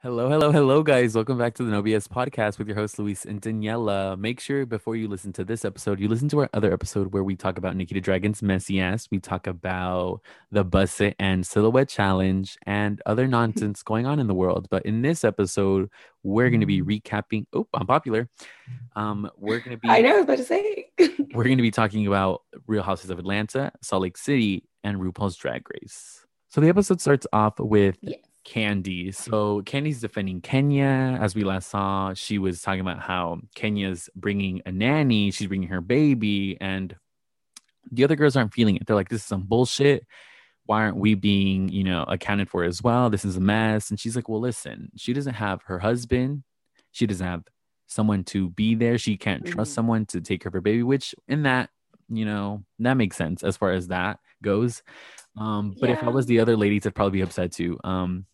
Hello, hello, hello, guys. Welcome back to the No BS podcast with your host, Luis and Daniela. Make sure before you listen to this episode, you listen to our other episode where we talk about Nikki the Dragon's messy ass. We talk about the Buss It and Silhouette Challenge and other nonsense going on in the world. But in this episode, we're going to be recapping. Oh, I'm popular. Um, we're going to be. I know, I was about to say. we're going to be talking about Real Houses of Atlanta, Salt Lake City, and RuPaul's Drag Race. So the episode starts off with Yes. Kandi. So Kandi's defending Kenya. As we last saw, she was talking about how Kenya's bringing a nanny, she's bringing her baby, and the other girls aren't feeling it. They're like, this is some bullshit. Why aren't we being, you know, accounted for as well? This is a mess. And she's like, well, listen, she doesn't have her husband. She doesn't have someone to be there. She can't trust Mhm. someone to take care of her baby, which in that, you know, that makes sense as far as that goes. Um, but if I was the other ladies, I'd probably be upset too. Um,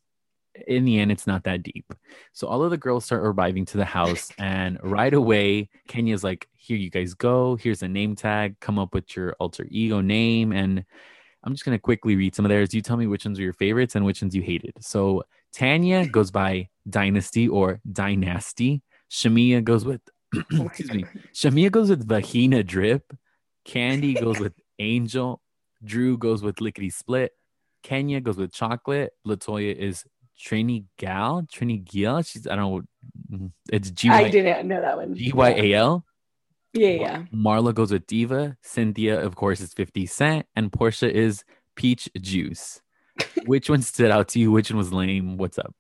in the end, it's not that deep. So all of the girls start arriving to the house, and right away, Kenya's like, "Here you guys go. Here's a name tag. Come up with your alter ego name." And I'm just gonna quickly read some of theirs. You tell me which ones are your favorites and which ones you hated. So Tanya goes by Dynasty or Dynasty. Shamea goes with excuse me. Shamea goes with Vagina Drip. Kandi goes with Angel. Drew goes with Lickety Split. Kenya goes with Chocolate. Latoya is Trini Gal. Trini Gial. She's I don't know. It's G. I didn't know that one. G Y A L. Yeah, yeah. Marlo goes with Diva. Cynthia, of course, is 50 Cent. And Porsha is Peach Juice. Which one stood out to you? Which one was lame? What's up?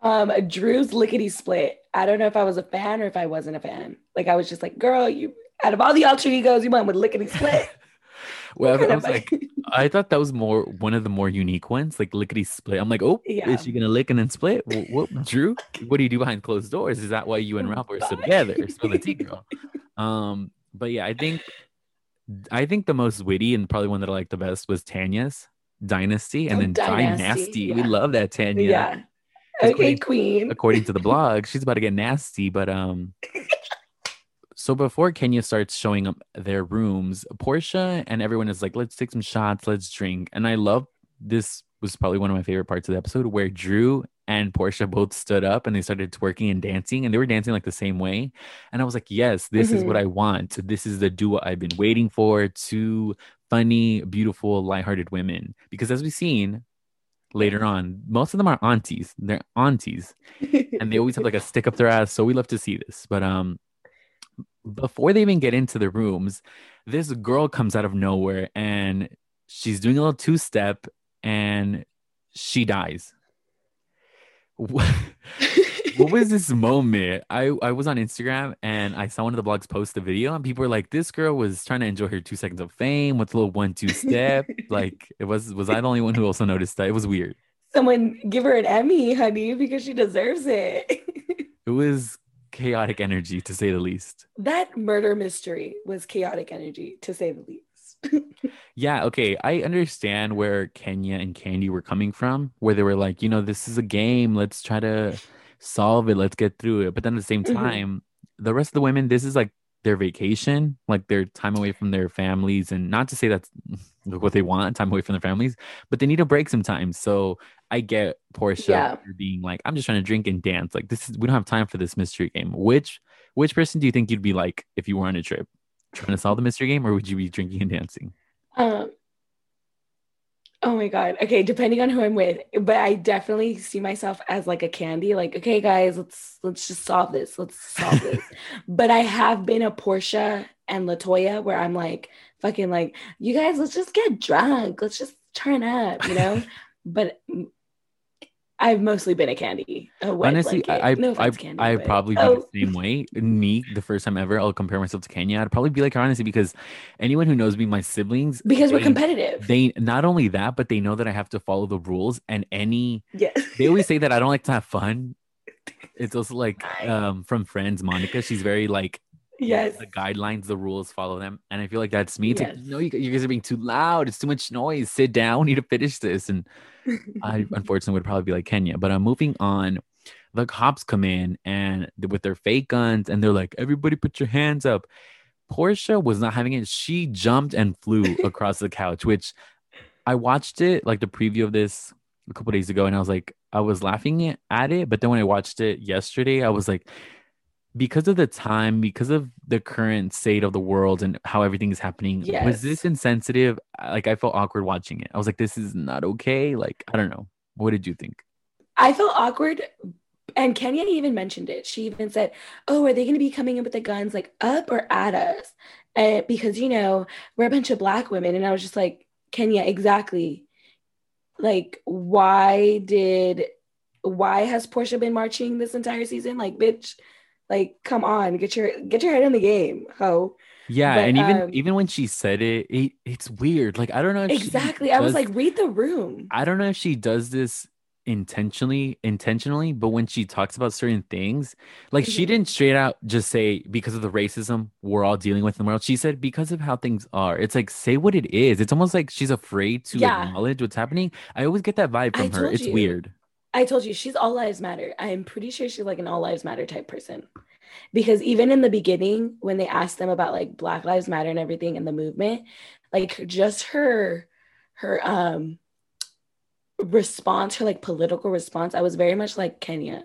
Um, Drew's lickety split. I don't know if I was a fan or if I wasn't a fan. Like I was just like, girl, you out of all the alter egos, you went with lickety split. Well, I was like, I thought that was more one of the more unique ones, like lickety split. I'm like, oh, Yeah. is she gonna lick and then split? What, what, Drew? What do you do behind closed doors? Is that why you and Ralph are still together? Spill the tea, girl. Um, but yeah, I think, I think the most witty and probably one that I liked the best was Tanya's Dynasty, and Oh, then Dynasty, Dynasty. We love that Tanya. yeah. Okay, waiting- queen. according to the blog, she's about to get nasty. But um, so before Kenya starts showing up their rooms, Porsha and everyone is like, "Let's take some shots, let's drink." And I love this was probably one of my favorite parts of the episode where Drew and Porsha both stood up and they started twerking and dancing, and they were dancing like the same way. And I was like, "Yes, this is what I want. This is the duo I've been waiting for." Two funny, beautiful, lighthearted women. Because as we've seen later on, most of them are aunties. They're aunties and they always have like a stick up their ass. So we love to see this. But um, before they even get into the rooms, this girl comes out of nowhere and she's doing a little two step and she dies. What, what was this moment? I, I was on Instagram and I saw one of the blogs post the video and people were like, this girl was trying to enjoy her two seconds of fame with a little one two step. like it was was I the only one who also noticed that? It was weird. Someone give her an Emmy, honey, because she deserves it. It was chaotic energy to say the least. that murder mystery was chaotic energy, to say the least. Yeah, okay. I understand where Kenya and Kandi were coming from, where they were like, you know, this is a game. Let's try to solve it. Let's get through it. But then at the same Mhm. time, the rest of the women, this is like their vacation, like their time away from their families. And not to say that's what they want, time away from their families, but they need a break sometimes. So I get Porsha Yeah. being like, I'm just trying to drink and dance. Like this is we don't have time for this mystery game. Which which person do you think you'd be like if you were on a trip? Trying to solve the mystery game, or would you be drinking and dancing? Um, oh my god. Okay, depending on who I'm with, but I definitely see myself as like a candy. Like, okay, guys, let's let's just solve this. Let's solve this. but I have been a Porsha and Latoya where I'm like, fucking like, you guys, let's just get drunk. Let's just turn up, you know. but I've mostly been a candy. A wet Honestly, blanket. I I no I candy, I but- probably be oh, the same way. Me, the first time ever, I'll compare myself to Kenya. I'd probably be like her honestly because anyone who knows me, my siblings, because we're competitive. They not only that, but they know that I have to follow the rules. And any yes. they always say that I don't like to have fun. It's also like um from Friends, Monica. She's very like yes. the guidelines, the rules, follow them. And I feel like that's me. It's like, no, you, you guys are being too loud. It's too much noise. Sit down. We need to finish this. And I unfortunately would probably be like Kenya. But I'm moving on. The cops come in and with their fake guns, and they're like, "Everybody, put your hands up." Porsha was not having it. She jumped and flew across the couch, which I watched it like the preview of this a couple days ago, and I was like, I was laughing at it, but then when I watched it yesterday, I was like, because of the time, because of the current state of the world and how everything is happening, Yes. was this insensitive? Like I felt awkward watching it. I was like, this is not okay. Like I don't know. What did you think? I felt awkward. And Kenya even mentioned it. She even said, Oh, are they going to be coming in with the guns like up or at us? Uh, because, you know, we're a bunch of black women. And I was just like, Kenya, exactly. Like, why did, why has Porsha been marching this entire season? Like, bitch, like, come on, get your, get your head in the game, ho. Yeah, But, and even um, even when she said it, it it's weird. Like I don't know if she Exactly. I was like, read the room. I don't know if she does this intentionally intentionally but when she talks about certain things like she Mhm. didn't straight out just say because of the racism we're all dealing with in the world she said because of how things are it's like say what it is it's almost like she's afraid to Yeah. acknowledge what's happening i always get that vibe I from her it's you. weird I told you she's all lives matter. I am pretty sure she's like an all lives matter type person. Because even in the beginning, when they asked them about like Black Lives Matter and everything in the movement, like just her her um response, her like political response, I was very much like Kenya,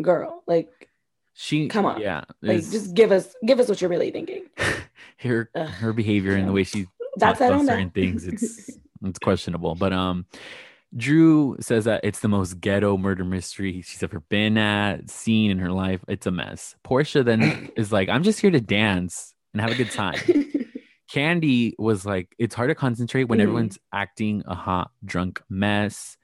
girl. Like, she Come on. yeah like just give us give us what you're really thinking. her Ugh. her behavior and the way she That's talks about certain things it's it's questionable but um drew says that it's the most ghetto murder mystery she's ever been at seen in her life it's a mess Porsha then is like i'm just here to dance and have a good time candy was like it's hard to concentrate when Mhm. everyone's acting a hot drunk mess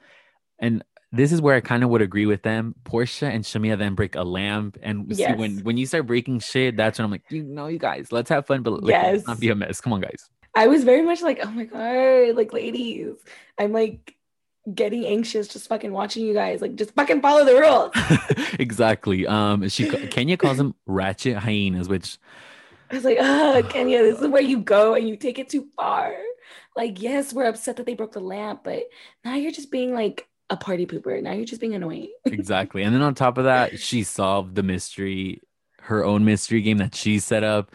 and this is where I kind of would agree with them. Porsha and Shamea then break a lamp, and see when when you start breaking shit, that's when I'm like, you know, you guys, let's have fun, but like, let's not be a mess. Come on, guys. I was very much like, oh my god, like ladies, I'm like getting anxious just fucking watching you guys. Like, just fucking follow the rules. exactly. Um, she Kenya calls them ratchet hyenas, which I was like, oh, Kenya, this is where you go and you take it too far. Like, yes, we're upset that they broke the lamp, but now you're just being like a party pooper. Now you're just being annoying. exactly. And then on top of that, she solved the mystery, her own mystery game that she set up.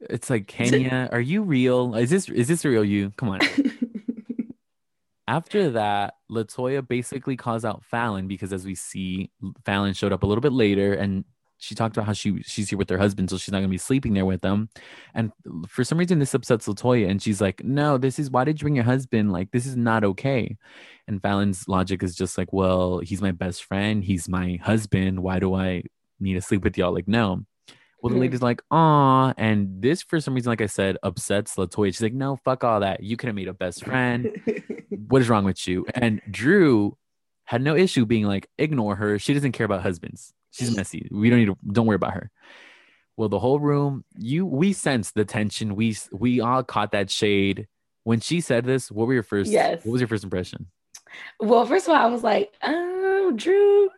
It's like Kenya, are you real? Is this is this a real you? Come on. After that, Latoya basically calls out Falynn because, as we see, Falynn showed up a little bit later, and she talked about how she she's here with her husband, so she's not gonna be sleeping there with them. And for some reason, this upsets Latoya, and she's like, "No, this is why did you bring your husband? Like, this is not okay." And Falynn's logic is just like, "Well, he's my best friend. He's my husband. Why do I need to sleep with y'all?" Like, no. Well, the lady's like, "Aw," and this, for some reason, like I said, upsets Latoya. She's like, "No, fuck all that. You could have made a best friend." what is wrong with you? And Drew had no issue being like, ignore her. She doesn't care about husbands. She's messy. We don't need to. Don't worry about her. Well, the whole room, you, we sensed the tension. We we all caught that shade when she said this. What were your first? Yes. What was your first impression? well, first of all, I was like, oh, Drew.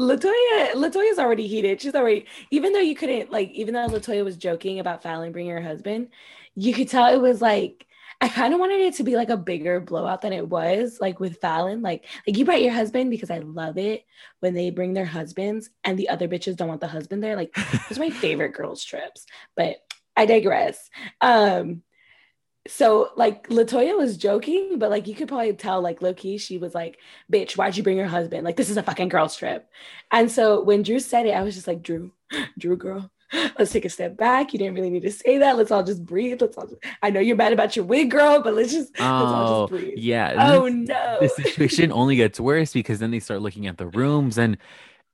Latoya, Latoya's already heated. She's already, even though you couldn't, like, even though Latoya was joking about Falynn bringing her husband, you could tell it was like, I kind of wanted it to be like a bigger blowout than it was, like with Falynn. Like, like you brought your husband because I love it when they bring their husbands and the other bitches don't want the husband there. Like, those are my favorite girls' trips. But I digress. Um, so like Latoya was joking, but like you could probably tell, like Loki, she was like, "Bitch, why'd you bring your husband? Like this is a fucking girls trip." And so when Drew said it, I was just like, "Drew, Drew, girl, let's take a step back. You didn't really need to say that. Let's all just breathe. Let's all. Just, I know you're mad about your wig, girl, but let's just let's all Oh, just breathe." yeah. Oh this- no! the situation only gets worse because then they start looking at the rooms and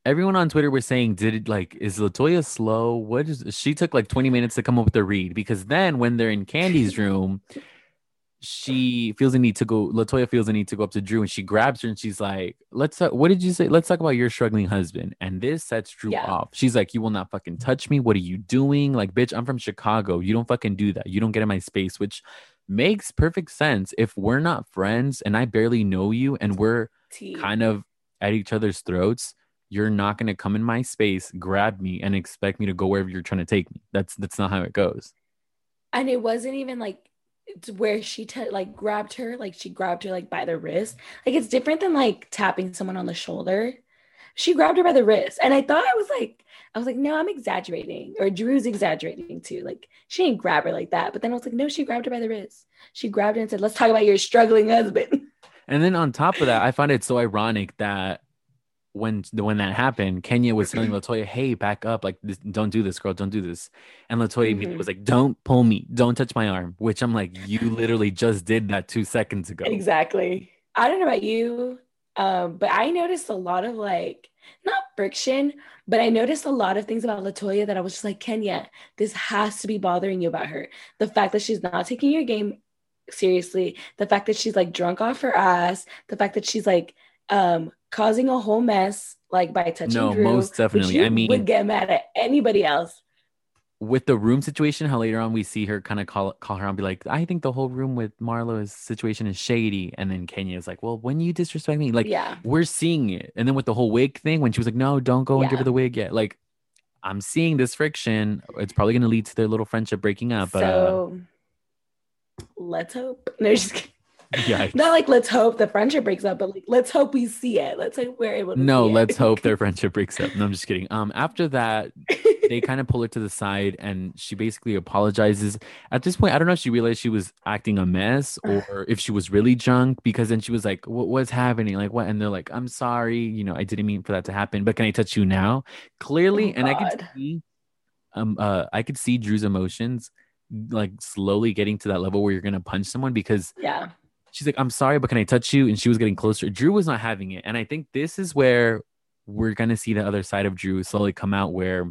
everyone on Twitter was saying, did it like is Latoya slow? What is she took like 20 minutes to come up with a read because then when they're in Kandi's room, she feels a need to go. Latoya feels a need to go up to Drew and she grabs her and she's like, Let's talk, what did you say? Let's talk about your struggling husband. And this sets Drew Yeah. off. She's like, You will not fucking touch me. What are you doing? Like, bitch, I'm from Chicago. You don't fucking do that. You don't get in my space, which makes perfect sense if we're not friends and I barely know you and we're Tea. kind of at each other's throats you're not going to come in my space grab me and expect me to go wherever you're trying to take me. That's that's not how it goes. And it wasn't even like it's where she t- like grabbed her like she grabbed her like by the wrist. Like it's different than like tapping someone on the shoulder. She grabbed her by the wrist and i thought i was like i was like no i'm exaggerating or drew's exaggerating too. Like she didn't grab her like that but then i was like no she grabbed her by the wrist. She grabbed her and said let's talk about your struggling husband. And then on top of that i find it so ironic that when when that happened, Kenya was telling Latoya, "Hey, back up! Like, this, don't do this, girl. Don't do this." And Latoya Mhm. was like, "Don't pull me. Don't touch my arm." Which I'm like, "You literally just did that two seconds ago." Exactly. I don't know about you, um, but I noticed a lot of like not friction, but I noticed a lot of things about Latoya that I was just like, Kenya, this has to be bothering you about her. The fact that she's not taking your game seriously, the fact that she's like drunk off her ass, the fact that she's like um causing a whole mess like by touching No, Drew, most definitely. I mean- would get mad at anybody else. with the room situation, how later on we see her kind of call call her out and be like, I think the whole room with Marlo's situation is shady. And then Kenya is like, Well, when you disrespect me, like yeah. we're seeing it. And then with the whole wig thing, when she was like, No, don't go and give her the wig yet. Like I'm seeing this friction. It's probably gonna lead to their little friendship breaking up. But uh, so let's hope. No, just kidding. Yeah. Not like let's hope the friendship breaks up, but like let's hope we see it. Let's hope we're able to. No, let's hope their friendship breaks up. No, I'm just kidding. Um, after that, they kind of pull her to the side and she basically apologizes. At this point, I don't know if she realized she was acting a mess or if she was really drunk because then she was like, what, What's happening? Like, what? And they're like, I'm sorry. You know, I didn't mean for that to happen, but can I touch you now? Clearly, Oh, and I could see, um, uh, I could see Drew's emotions like slowly getting to that level where you're gonna punch someone because yeah, she's like, I'm sorry, but can I touch you? And she was getting closer. Drew was not having it. And I think this is where we're gonna see the other side of Drew slowly come out where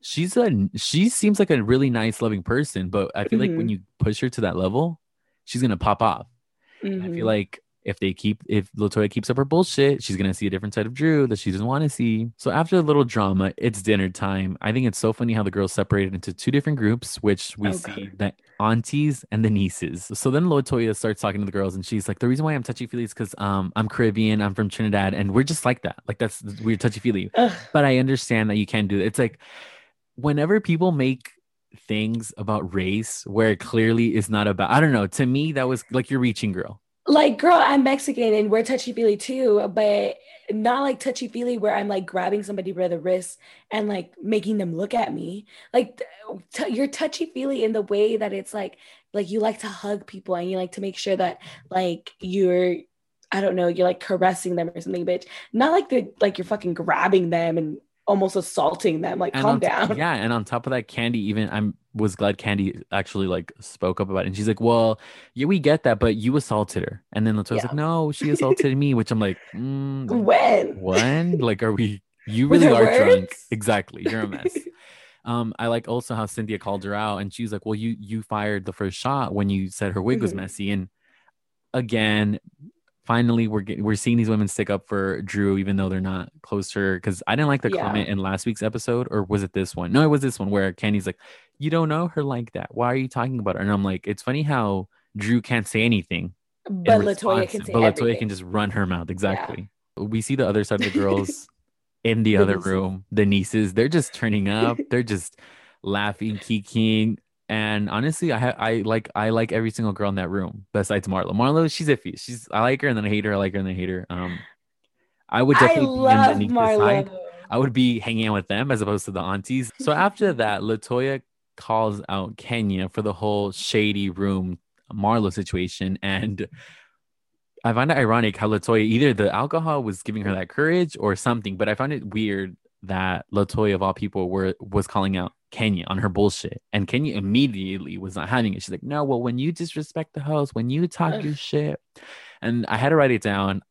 she's a she seems like a really nice, loving person, but I feel like when you push her to that level, she's gonna pop off. I Mhm. feel like if they keep if Latoya keeps up her bullshit, she's gonna see a different side of Drew that she doesn't want to see. So after a little drama, it's dinner time. I think it's so funny how the girls separated into two different groups, which we Oh, see God. the aunties and the nieces. So then Latoya starts talking to the girls, and she's like, "The reason why I'm touchy feely is because um I'm Caribbean, I'm from Trinidad, and we're just like that. Like that's we're touchy feely. But I understand that you can't do it. It's like whenever people make things about race where it clearly is not about. I don't know. To me, that was like you're reaching, girl. Like, girl, I'm Mexican and we're touchy feely too, but not like touchy feely where I'm like grabbing somebody by the wrist and like making them look at me. Like, t- you're touchy feely in the way that it's like, like you like to hug people and you like to make sure that like you're. I don't know, you're like caressing them or something, bitch. Not like they're like you're fucking grabbing them and almost assaulting them. Like, And calm t- down. yeah, and on top of that, Kandi even I'm was glad Kandi actually like spoke up about it. And she's like, Well, yeah, we get that, but you assaulted her. And then Latoya's Yeah. like, No, she assaulted me, which I'm like, mm, When? when? Like, are we you really are drunk? Exactly. You're a mess. Um, I like also how Cynthia called her out and she was like, Well, you you fired the first shot when you said her wig was Mhm. messy. And again, finally we're getting we're seeing these women stick up for Drew, even though they're not close to her. Cause I didn't like the Yeah. comment in last week's episode, or was it this one? No, it was this one where Kandi's like, You don't know her like that. Why are you talking about her? And I'm like, it's funny how Drew can't say anything. But Latoya can say but Latoya everything. can just run her mouth. Exactly. We see the other side of the girls in the The other nieces. room. The nieces, they're just turning up. they're just laughing, kikiing. And honestly, I ha- I like I like every single girl in that room besides Marlo. Marlo, she's iffy. She's I like her and then I hate her. I like her and then I hate her. Um, I would I definitely be love in the side. I would be hanging out with them as opposed to the aunties. So after that, Latoya calls out Kenya for the whole shady room Marlo situation. And I find it ironic how Latoya either the alcohol was giving her that courage or something, but I found it weird that Latoya of all people were was calling out Kenya on her bullshit. And Kenya immediately was not having it. She's like, no, well, when you disrespect the host, when you talk Ugh. your shit. And I had to write it down.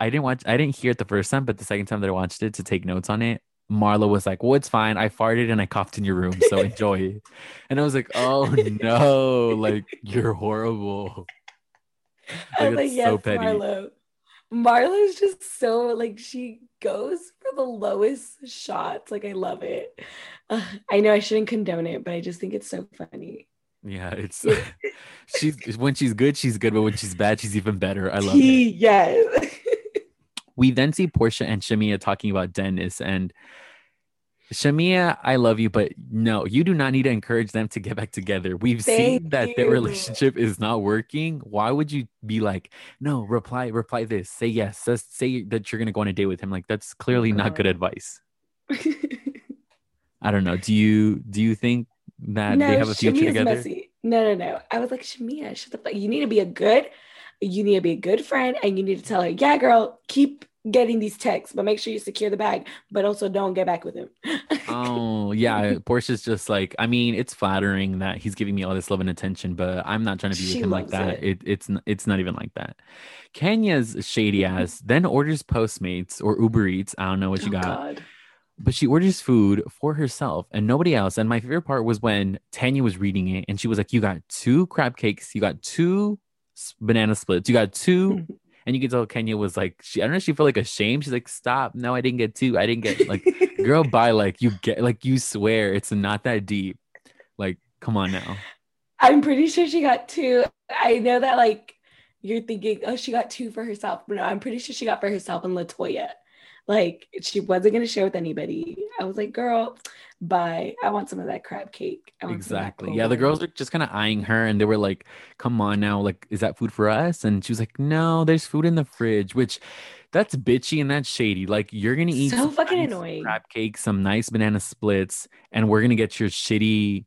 I didn't watch I didn't hear it the first time, but the second time that I watched it to take notes on it, Marlo was like, Well, it's fine. I farted and I coughed in your room, so enjoy it. And I was like, Oh no, like you're horrible. I Like, was like, yes, so petty. Marlo. Marlo's just so like she goes for the lowest shots. Like I love it. Ugh, I know I shouldn't condone it, but I just think it's so funny. Yeah, it's she's when she's good, she's good, but when she's bad, she's even better. I love it. He- yes. we then see Porsha and Shamea talking about Dennis and Shamea, I love you, but no, you do not need to encourage them to get back together. We've seen Thank that their relationship is not working. Why would you be like, no, reply, reply this, say yes, just say that you're gonna go on a date with him? Like that's clearly not uh-huh. good advice. I don't know. Do you do you think that they have a future Shamea's together? Messy. No, no, no. I was like, Shamea, shut the fuck. You need to be a good, you need to be a good friend, and you need to tell her, yeah, girl, keep getting these texts, but make sure you secure the bag, but also don't get back with him. oh yeah, Porsha's just like I mean, it's flattering that he's giving me all this love and attention, but I'm not trying to be with him like that. it. It. it's it's not even like that. Kenya's shady mm-hmm. ass then orders Postmates or Uber Eats. I don't know what you Oh, got, God. but she orders food for herself and nobody else. And my favorite part was when Tanya was reading it and she was like, "You got two crab cakes, you got two banana splits, you got two And you can tell Kenya was like, she I don't know, she felt like ashamed. She's like, stop. No, I didn't get two. I didn't get like girl by like you get like you swear it's not that deep. Like, come on now. I'm pretty sure she got two. I know that like you're thinking, oh, she got two for herself. But no, I'm pretty sure she got for herself and Latoya. Like she wasn't gonna share with anybody. I was like, girl, bye. I want some of that crab cake. I want some of that Exactly. Yeah, the girls were just kind of eyeing her and they were like, come on now, like, is that food for us? And she was like, no, there's food in the fridge, which that's bitchy and that's shady. Like, you're gonna eat So some fucking nice annoying. crab cake, some nice banana splits, and we're gonna get your shitty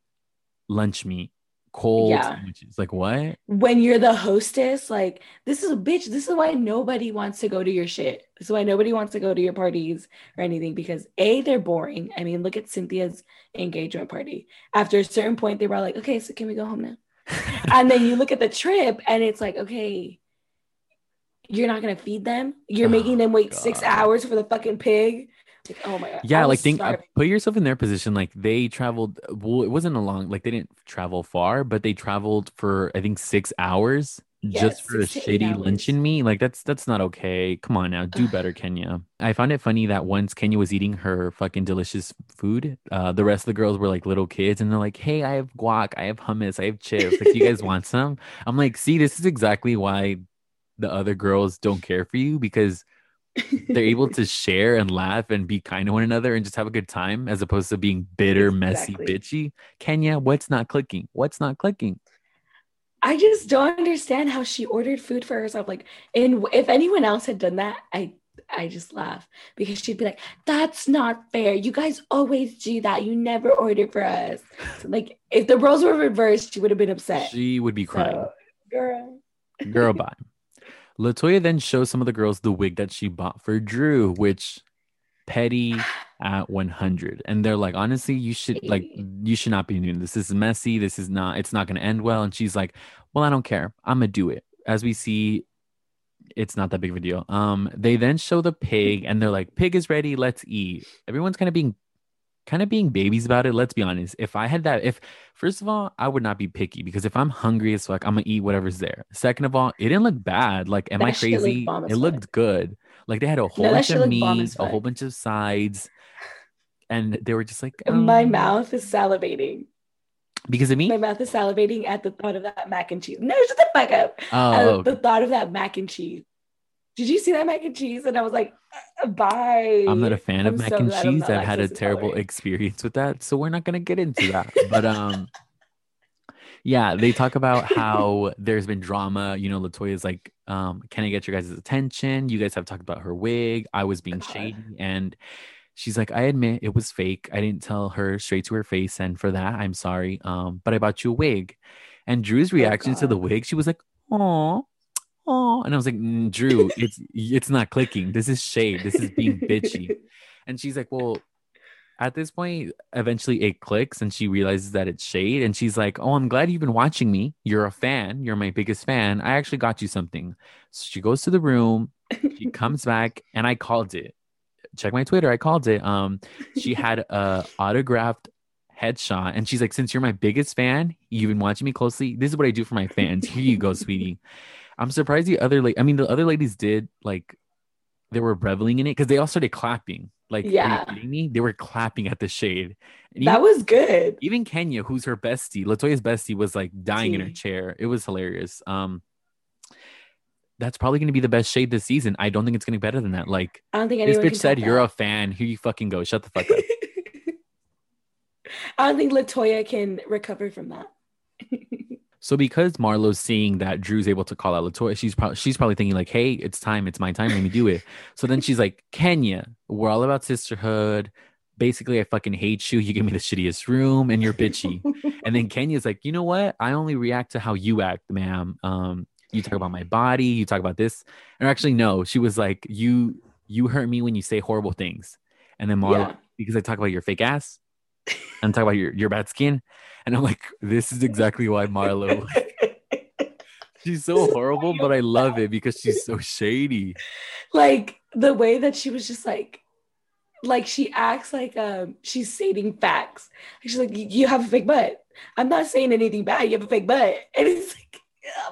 lunch meat cold Yeah. sandwiches. Like, what? when you're the hostess, like this is a bitch. This is why nobody wants to go to your shit. This is why nobody wants to go to your parties or anything because A, they're boring. I mean, look at Cynthia's engagement party. After a certain point, they were all like, okay, so can we go home now? and then you look at the trip and it's like, okay, you're not gonna feed them. You're Oh, making them wait six hours for the fucking pig. Oh my god. Yeah, I like think uh, put yourself in their position. Like they traveled. Well, it wasn't a long. Like they didn't travel far, but they traveled for I think six hours Yeah, just for a six to eight shitty luncheon meat. Like that's that's not okay. Come on now, do better, Kenya. I found it funny that once Kenya was eating her fucking delicious food, uh, the rest of the girls were like little kids, and they're like, "Hey, I have guac, I have hummus, I have chips. Like, do you guys want some?" I'm like, "See, this is exactly why." The other girls don't care for you because they're able to share and laugh and be kind to one another and just have a good time as opposed to being bitter, messy, bitchy. Kenya, what's not clicking? What's not clicking? I just don't understand how she ordered food for herself. Like, and if anyone else had done that, I I just laugh because she'd be like, "That's not fair. You guys always do that. You never order for us." So, like, if the roles were reversed, she would have been upset. She would be crying. So, girl, Girl, bye. Latoya then shows some of the girls the wig that she bought for Drew, which petty at 100. And they're like, honestly, you should like you should not be doing this. This is messy. This is not, it's not gonna end well. And she's like, Well, I don't care. I'm gonna do it. As we see, it's not that big of a deal. Um, they then show the pig and they're like, Pig is ready, let's eat. Everyone's kind of being kind of being babies about it. Let's be honest. If I had that, if first of all, I would not be picky because if I'm hungry as fuck, I'm gonna eat whatever's there. Second of all, it didn't look bad. Like, am That I looked crazy? bomb It fuck. looked good. Like they had a whole that bunch of looked meat, a whole bunch of sides, and they were just like my um, mouth is salivating. because of me. My mouth is salivating at the thought of that mac and cheese. No, shut the fuck up. Oh, At okay. the thought of that mac and cheese. Did you see that mac and cheese? And I was like, uh, bye. I'm not a fan of I'm mac so and cheese. I've had a terrible intolerant. experience with that, so we're not gonna get into that. but um, yeah, they talk about how there's been drama. You know, Latoya's like, um, "Can I get your guys' attention? You guys have talked about her wig. I was being God. shady, and she's like, I admit it was fake. I didn't tell her straight to her face, and for that, I'm sorry. Um, but I bought you a wig." And Drew's reaction to the wig, she was like, "Oh." Oh, and I was like, "Mm, Drew, it's it's not clicking. This is shade. This is being bitchy. And she's like, Well, at this point, eventually it clicks and she realizes that it's shade. And she's like, Oh, I'm glad you've been watching me. You're a fan. You're my biggest fan. I actually got you something. So she goes to the room, she comes back, and I called it. Check my Twitter. I called it. Um, she had a autographed headshot, and she's like, Since you're my biggest fan, you've been watching me closely. This is what I do for my fans. Here you go, sweetie. I'm surprised the other like I mean the other ladies did like they were reveling in it because they all started clapping. Like, are Yeah. you kidding me? They were clapping at the shade. That was good. even Kenya, who's her bestie, Latoya's bestie, was like dying in her chair. It was hilarious. Um, that's probably gonna be the best shade this season. I don't think it's gonna be better than that. Like I don't think this bitch said, "You're a fan. Here you fucking go. Shut the fuck up." I don't think Latoya can recover from that. So because Marlo's seeing that Drew's able to call out Latoya, she's probably she's probably thinking like, "Hey, it's time. It's my time. Let me do it." So then she's like, "Kenya, we're all about sisterhood. Basically, I fucking hate you. You give me the shittiest room, and you're bitchy." and then Kenya's like, "You know what? I only react to how you act, ma'am. Um, you talk about my body. You talk about this. Or actually, no. She was like, you." you hurt me when you say horrible things. And then Marlo, Yeah. because I talk about your fake ass and talk about your, your bad skin. And I'm like, this is exactly why Marlo, she's so horrible, but I love it because she's so shady. like the way that she was just like like she acts like um she's stating facts she's like "You- have a fake butt i'm not saying anything bad you have a fake butt and it's like "Yeah,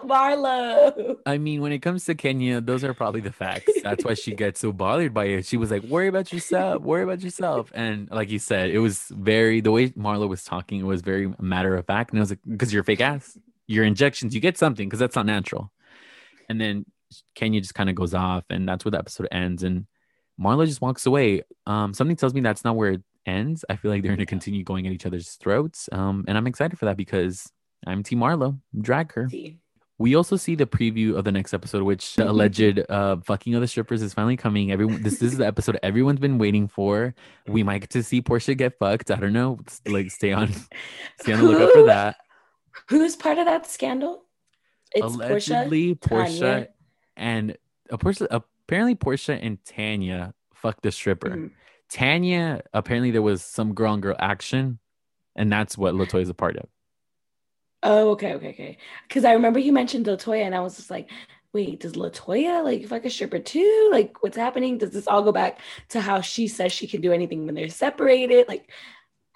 marlo I mean, when it comes to Kenya, those are probably the facts. That's why she gets so bothered by it. She was like, worry about yourself, worry about yourself. And like you said, it was very, the way Marlo was talking, it was very matter of fact. And it was like, because you're fake ass, your injections, you get something because that's not natural. And then Kenya just kind of goes off, and that's where the episode ends. And Marlo just walks away. Um, something tells me that's not where it ends. I feel like they're going to continue going at each other's throats. Um, and I'm excited for that because I'm T. Marlo. Drag her. We also see the preview of the next episode, which the alleged uh, fucking of the strippers is finally coming. Everyone, this, this is the episode everyone's been waiting for. We might get to see Porsha get fucked. I don't know. Like, stay on, stay on the lookout for that. who's part of that scandal it's Allegedly, Porsha, Tanya. and uh, Porsha, apparently Porsha and Tanya fucked the stripper. Mhm. Tanya, apparently there was some girl on girl action, and that's what Latoya is a part of. Oh okay okay okay because i remember you mentioned latoya and i was just like wait does latoya like fuck a stripper too like what's happening does this all go back to how she says she can do anything when they're separated like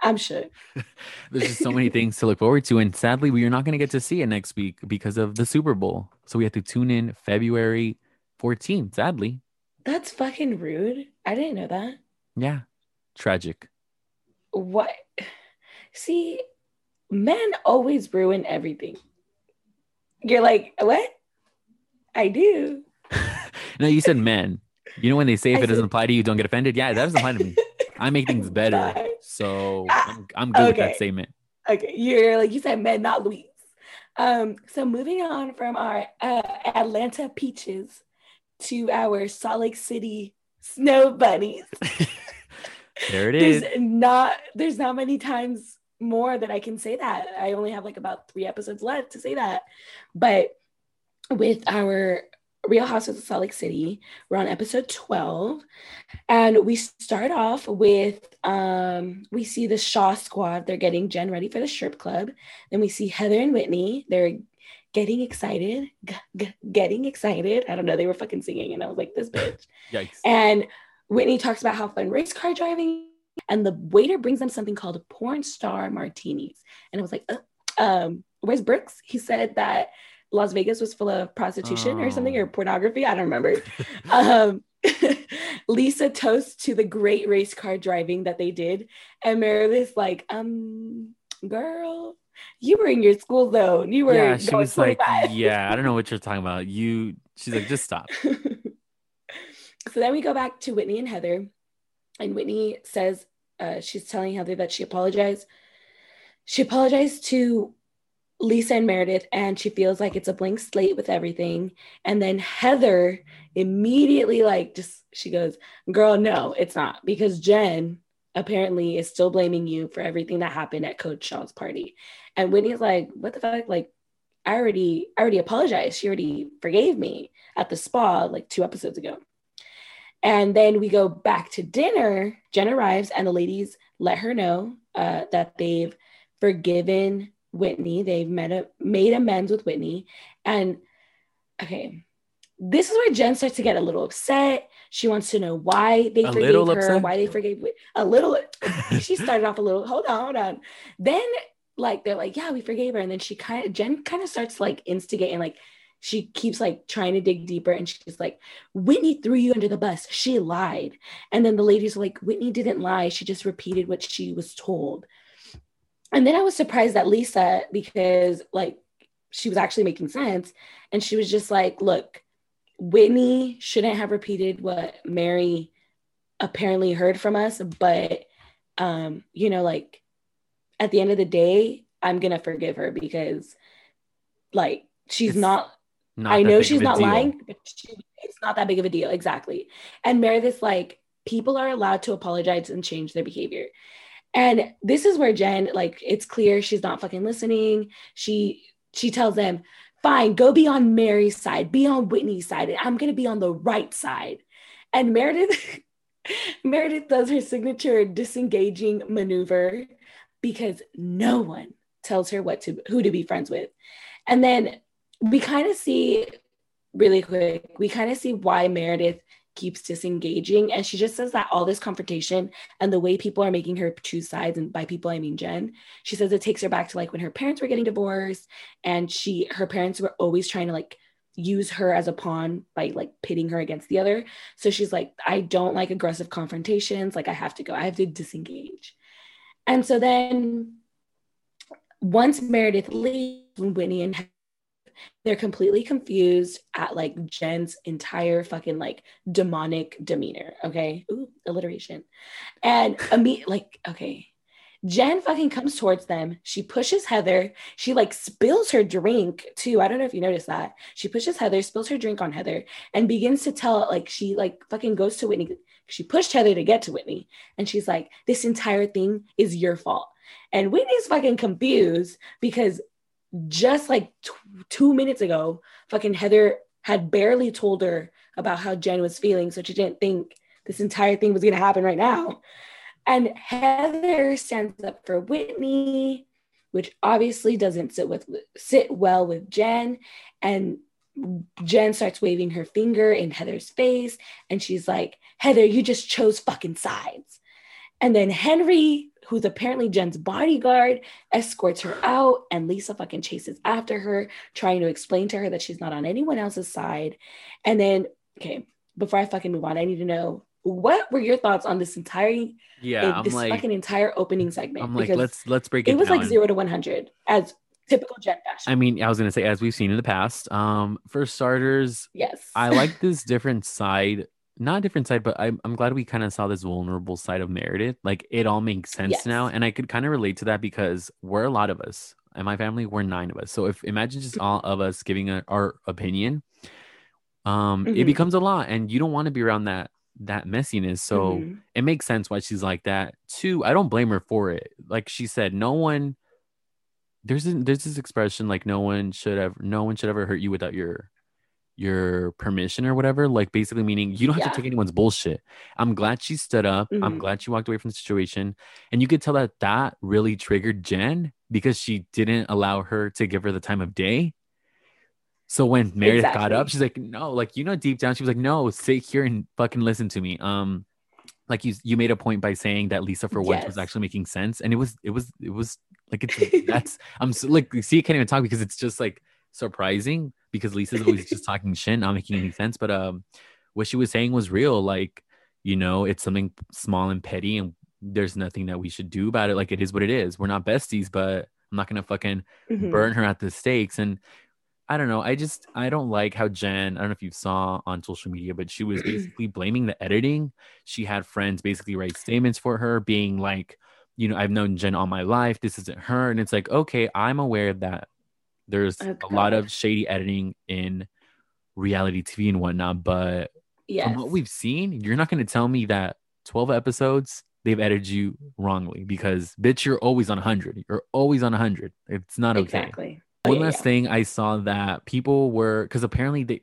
i'm sure There's just so many things to look forward to. And sadly, we are not going to get to see it next week because of the Super Bowl. So we have to tune in February 14th, sadly. That's fucking rude. I didn't know that. Yeah. Tragic. What? See, men always ruin everything. You're like, what? I do. No, you said men. You know when they say if I it doesn't said- apply to you, don't get offended? Yeah, that doesn't apply to me. I make things better. So I'm, I'm good with that okay. statement. Okay, you're like you said, men, not Luis. Um, so moving on from our uh, Atlanta peaches to our Salt Lake City snow bunnies. There it is. there's not there's not many times more that I can say that. I only have like about three episodes left to say that. But with our Real Housewives of Salt Lake City, we're on episode 12. And we start off with um we see the Shah squad. They're getting Jen ready for the strip club. Then we see Heather and Whitney. They're getting excited. G- g- getting excited. I don't know. They were fucking singing, and I was like, this bitch. Yikes. And Whitney talks about how fun race car driving, and the waiter brings them something called porn star martinis. And I was like, uh, um, where's Brooks? He said that Las Vegas was full of prostitution or something Oh. or pornography. I don't remember. um, Lisa toasts to the great race car driving that they did, and Meredith's like, um, girl. You were in your school zone. You were yeah, she was like, yeah, I don't know what you're talking about. You, she's like, just stop. so then we go back to Whitney and Heather, and Whitney says uh, she's telling Heather that she apologized. She apologized to Lisa and Meredith, and she feels like it's a blank slate with everything. And then Heather immediately, like, just she goes, Girl, no, it's not, because Jen apparently is still blaming you for everything that happened at Coach Shah's party. And Whitney's like, What the fuck? Like, I already, I already apologized. She already forgave me at the spa like two episodes ago. And then we go back to dinner. Jen arrives, and the ladies let her know uh, that they've forgiven Whitney. They've met a, made amends with Whitney. And okay, this is where Jen starts to get a little upset. She wants to know why they A forgave her, upset? why they forgave a little. she started off a little. Hold on, hold on. Then like they're like, yeah, we forgave her, and then she kind of Jen kind of starts like instigating, like she keeps like trying to dig deeper, and she's like, Whitney threw you under the bus. She lied, and then the ladies were like, Whitney didn't lie. She just repeated what she was told. And then I was surprised at Lisa because like she was actually making sense, and she was just like, look, Whitney shouldn't have repeated what Mary apparently heard from us, but um, you know, like at the end of the day, I'm gonna forgive her because like she's It's not Not I know she's not deal. lying, but she, it's not that big of a deal. Exactly. And Meredith's like, people are allowed to apologize and change their behavior. And this is where Jen, like, it's clear she's not fucking listening. She she tells them, fine, go be on Mary's side, be on Whitney's side, and I'm gonna be on the right side. And Meredith Meredith does her signature disengaging maneuver because no one tells her what to who to be friends with. And then we kind of see really quick, we kind of see why Meredith keeps disengaging. And she just says that all this confrontation and the way people are making her choose sides, and by people I mean Jen, she says it takes her back to like when her parents were getting divorced and she her parents were always trying to like use her as a pawn by like pitting her against the other. So she's like, I don't like aggressive confrontations. Like I have to go, I have to disengage. And so then once Meredith leaves, Whitney and they're completely confused at like Jen's entire fucking like demonic demeanor. Okay. Ooh, alliteration. And immediate like, okay. Jen fucking comes towards them. She pushes Heather. She like spills her drink too. I don't know if you noticed that. She pushes Heather, spills her drink on Heather, and begins to tell like she like fucking goes to Whitney. She pushed Heather to get to Whitney. And she's like, this entire thing is your fault. And Whitney's fucking confused because just like two minutes ago, fucking Heather had barely told her about how Jen was feeling. So she didn't think this entire thing was going to happen right now. And Heather stands up for Whitney, which obviously doesn't sit with sit well with Jen. And Jen starts waving her finger in Heather's face, and she's like, Heather, you just chose fucking sides. And then Henry who's apparently Jen's bodyguard, escorts her out, and Lisa fucking chases after her, trying to explain to her that she's not on anyone else's side. And then, okay, before I fucking move on, I need to know what were your thoughts on this entire yeah this like, fucking entire opening segment? I'm like, let's let's break it. It was down. like zero to one hundred as typical Jen fashion. I mean, I was gonna say as we've seen in the past. Um, for starters, yes, I like this different side not a different side, but I'm, I'm glad we kind of saw this vulnerable side of Meredith. Like it all makes sense yes. now. And I could kind of relate to that because we're a lot of us. And my family, we're nine of us. So if imagine just all of us giving a, our opinion, um, mm-hmm. it becomes a lot. And you don't want to be around that that messiness. So mm-hmm. it makes sense why she's like that. Two, I don't blame her for it. Like she said, no one there's a, there's this expression like no one should ever no one should ever hurt you without your your permission or whatever like basically meaning you don't have yeah. to take anyone's bullshit i'm glad she stood up mm-hmm. i'm glad she walked away from the situation and you could tell that that really triggered jen because she didn't allow her to give her the time of day so when meredith exactly. got up she's like no like you know deep down she was like no sit here and fucking listen to me um like you you made a point by saying that lisa for once yes. was actually making sense and it was it was it was like it's that's i'm so, like see you can't even talk because it's just like surprising because Lisa's always just talking shit, not making any sense. But um, what she was saying was real. Like, you know, it's something small and petty, and there's nothing that we should do about it. Like, it is what it is. We're not besties, but I'm not gonna fucking mm-hmm. burn her at the stakes. And I don't know. I just I don't like how Jen. I don't know if you saw on social media, but she was basically blaming the editing. She had friends basically write statements for her, being like, you know, I've known Jen all my life. This isn't her, and it's like, okay, I'm aware that there's oh, a lot of shady editing in reality TV and whatnot, but yes. from what we've seen, you're not going to tell me that 12 episodes they've edited you wrongly because bitch, you're always on 100. You're always on 100. It's not okay. Exactly. One oh, last yeah. thing I saw that people were because apparently they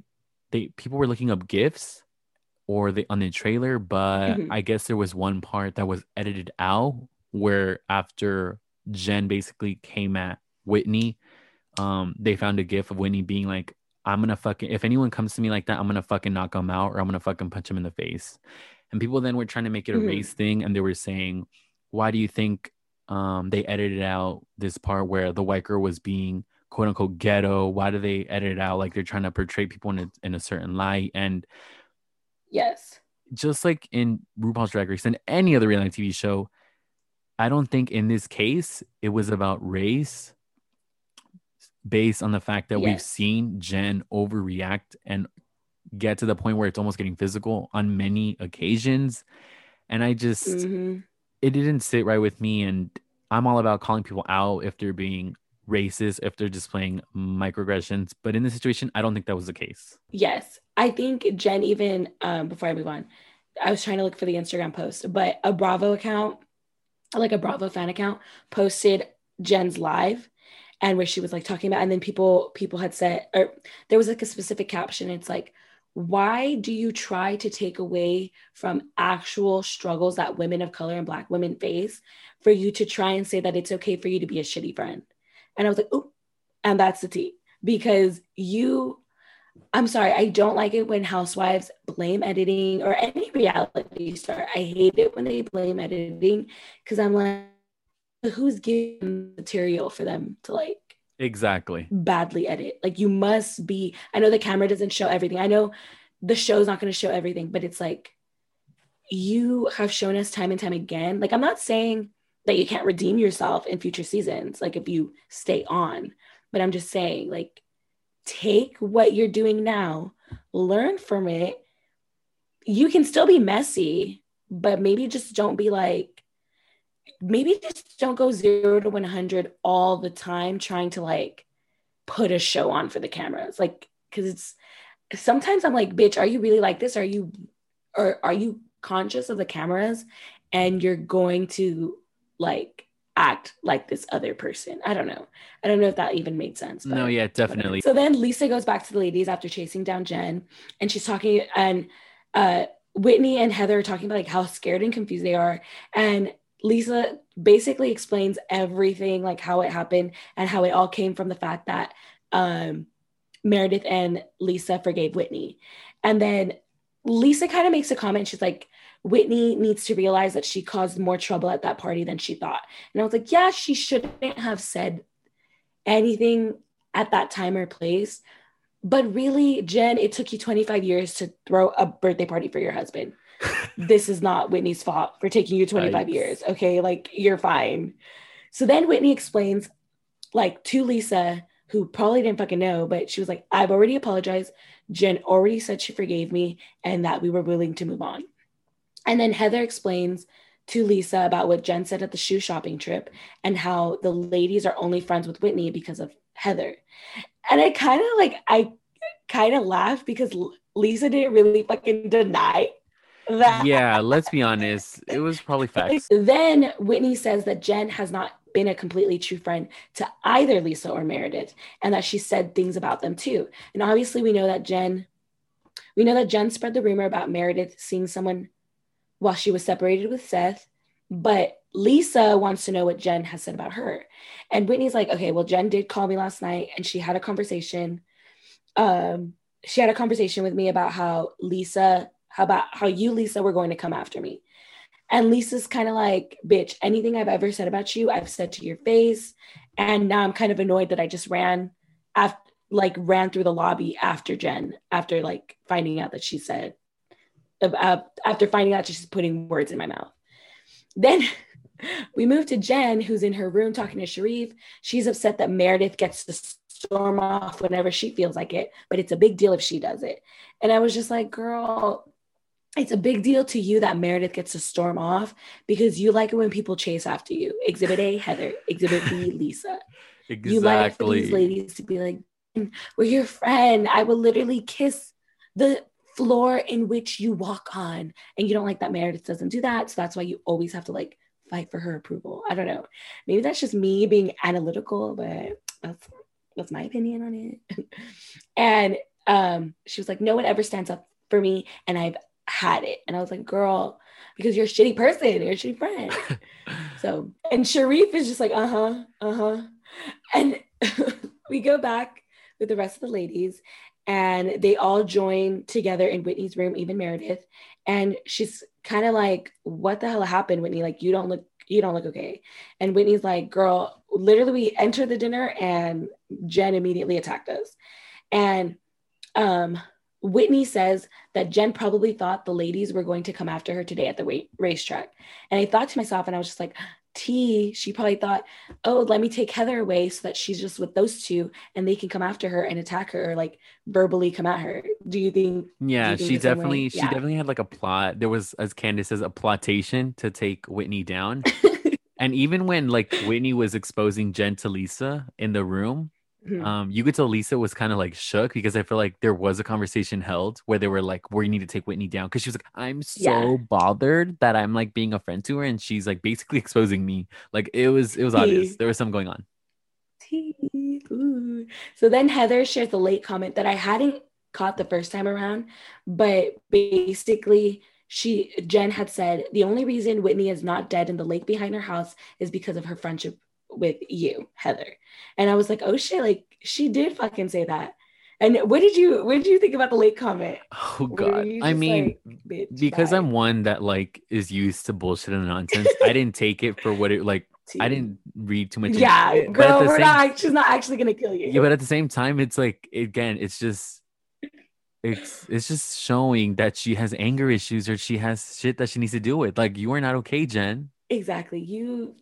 they people were looking up gifts or the on the trailer, but mm-hmm. I guess there was one part that was edited out where after Jen basically came at Whitney um, they found a gif of Whitney being like, I'm gonna fucking if anyone comes to me like that, I'm gonna fucking knock them out or I'm gonna fucking punch them in the face. And people then were trying to make it a mm-hmm. race thing, and they were saying, why do you think um, they edited out this part where the white girl was being quote unquote ghetto? Why do they edit it out like they're trying to portray people in a, in a certain light? And yes, just like in RuPaul's Drag Race and any other reality TV show, I don't think in this case it was about race based on the fact that yes. we've seen Jen overreact and get to the point where it's almost getting physical on many occasions. And I just, mm-hmm. it didn't sit right with me. And I'm all about calling people out if they're being racist, if they're displaying microaggressions. But in this situation, I don't think that was the case. Yes. I think Jen, even um, before I move on, I was trying to look for the Instagram post, but a Bravo account, like a Bravo fan account, posted Jen's live and where she was like talking about and then people people had said or there was like a specific caption it's like why do you try to take away from actual struggles that women of color and black women face for you to try and say that it's okay for you to be a shitty friend? And i was like oh and that's the tea because you i'm sorry i don't like it when housewives blame editing or any reality star. I hate it when they blame editing because i'm like who's giving material for them to like exactly. badly edit? Like you must be i know the camera doesn't show everything. I know the show's not going to show everything but it's like you have shown us time and time again. Like i'm not saying that you can't redeem yourself in future seasons like if you stay on but i'm just saying like take what you're doing now learn from it. You can still be messy but maybe just don't be like maybe just don't go zero to 100 all the time trying to like put a show on for the cameras like because it's sometimes i'm like bitch are you really like this? Are you or are you conscious of the cameras and you're going to like act like this other person? I don't know. I don't know if that even made sense no yeah definitely. So then lisa goes back to the ladies after chasing down jen and she's talking and uh whitney and heather are talking about like how scared and confused they are and Lisa basically explains everything, like how it happened and how it all came from the fact that um, Meredith and Lisa forgave Whitney. And then Lisa kind of makes a comment. She's like, Whitney needs to realize that she caused more trouble at that party than she thought. And I was like, yeah, she shouldn't have said anything at that time or place. But really, Jen, it took you 25 years to throw a birthday party for your husband this is not Whitney's fault for taking you 25 years. Okay. Like you're fine. So then Whitney explains, like, to Lisa, who probably didn't fucking know, but she was like, I've already apologized. Jen already said she forgave me and that we were willing to move on. And then Heather explains to Lisa about what Jen said at the shoe shopping trip and how the ladies are only friends with Whitney because of Heather. And I kind of like, I kind of laughed because Lisa didn't really fucking deny that. Yeah, let's be honest. It was probably facts. Then Whitney says that Jen has not been a completely true friend to either Lisa or Meredith, and that she said things about them too. And obviously, we know that Jen, we know that Jen spread the rumor about Meredith seeing someone while she was separated with Seth, but Lisa wants to know what Jen has said about her. And Whitney's like, okay, well, Jen did call me last night and she had a conversation. Um, she had a conversation with me about how Lisa how about how you, Lisa, were going to come after me? And Lisa's kind of like, bitch, anything I've ever said about you, I've said to your face. And now I'm kind of annoyed that I just ran after like ran through the lobby after Jen, after like finding out that she said, uh, after finding out she's putting words in my mouth. Then we move to Jen, who's in her room talking to Sharrieff. She's upset that Meredith gets to storm off whenever she feels like it, but it's a big deal if she does it. And I was just like, girl, it's a big deal to you that Meredith gets to storm off because you like it when people chase after you. Exhibit A, Heather. Exhibit B, Lisa. Exactly. You like for these ladies to be like, we're your friend. I will literally kiss the floor in which you walk on. And you don't like that Meredith doesn't do that. So that's why you always have to like fight for her approval. I don't know. Maybe that's just me being analytical, but that's that's my opinion on it. and um, she was like, no one ever stands up for me. And I've had it. And I was like, girl, because you're a shitty person, you're a shitty friend. so, and Sharrieff is just like, uh huh, uh huh. And we go back with the rest of the ladies, and they all join together in Whitney's room, even Meredith. And she's kind of like, what the hell happened, Whitney? Like, you don't look, you don't look okay. And Whitney's like, girl, literally, we entered the dinner, and Jen immediately attacked us. And um, Whitney says that Jen probably thought the ladies were going to come after her today at the racetrack. And I thought to myself, and I was just like, T, she probably thought, oh, let me take Heather away so that she's just with those two and they can come after her and attack her or like verbally come at her. Do you think? Yeah, you think she definitely, she definitely had like a plot. There was, as Candace says, a plotation to take Whitney down. and even when like Whitney was exposing Jen to Lisa in the room, Mm-hmm. Um, you could tell Lisa was kind of like shook because I feel like there was a conversation held where they were like, "We need to take Whitney down," because she was like, "I'm so yeah. bothered that I'm like being a friend to her," and she's like basically exposing me. Like it was, it was obvious there was something going on. So then Heather shares the late comment that I hadn't caught the first time around. But basically, she Jen had said the only reason Whitney is not dead in the lake behind her house is because of her friendship with you, Heather. And I was like, oh shit, like she did fucking say that. And what did you what did you think about the late comment? Oh god. I mean like, because bye. I'm one that like is used to bullshit and nonsense, I didn't take it for what it like I didn't read too much. Yeah, girl, we're same, not she's not actually gonna kill you. Yeah, but at the same time, it's like again, it's just it's it's just showing that she has anger issues or she has shit that she needs to deal with. Like you are not okay, Jen. Exactly. You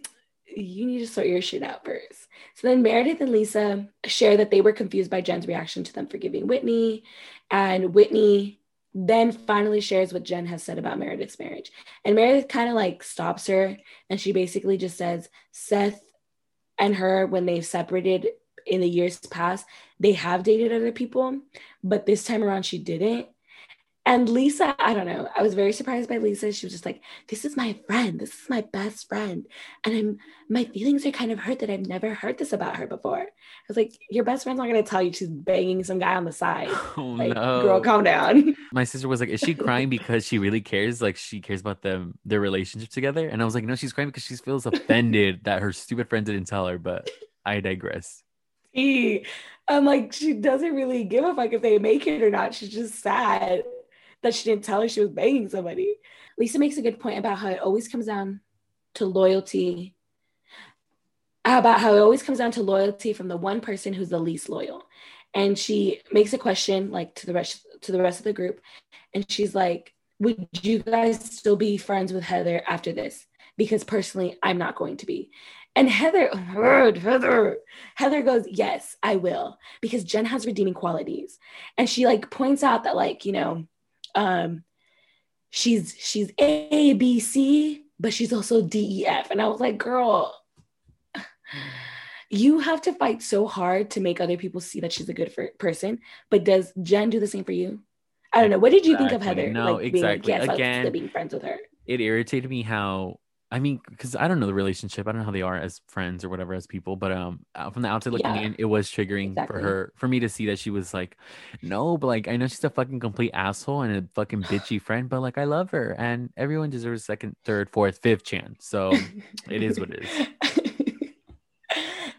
you need to sort your shit out first. So then Meredith and Lisa share that they were confused by Jen's reaction to them forgiving Whitney. And Whitney then finally shares what Jen has said about Meredith's marriage. And Meredith kind of like stops her and she basically just says, Seth and her, when they've separated in the years past, they have dated other people, but this time around she didn't. And Lisa, I don't know. I was very surprised by Lisa. She was just like, "This is my friend. This is my best friend." And I'm my feelings are kind of hurt that I've never heard this about her before. I was like, "Your best friend's not going to tell you she's banging some guy on the side." Oh like, no, girl, calm down. My sister was like, "Is she crying because she really cares? Like she cares about them their relationship together?" And I was like, "No, she's crying because she feels offended that her stupid friend didn't tell her." But I digress. I'm like, she doesn't really give a fuck if they make it or not. She's just sad that she didn't tell her she was banging somebody. Lisa makes a good point about how it always comes down to loyalty. About how it always comes down to loyalty from the one person who's the least loyal. And she makes a question like to the rest to the rest of the group. And she's like, Would you guys still be friends with Heather after this? Because personally, I'm not going to be. And Heather, oh heard Heather, Heather goes, Yes, I will, because Jen has redeeming qualities. And she like points out that, like, you know, um, she's she's A B C, but she's also D E F. And I was like, girl, you have to fight so hard to make other people see that she's a good for- person. But does Jen do the same for you? I don't know. What did you exactly. think of Heather? No, like, exactly. Being, yes, Again, being friends with her. It irritated me how I mean, because I don't know the relationship. I don't know how they are as friends or whatever as people, but um, from the outside looking yeah, in, it was triggering exactly. for her for me to see that she was like, no, but like I know she's a fucking complete asshole and a fucking bitchy friend, but like I love her and everyone deserves a second, third, fourth, fifth chance. So it is what it is.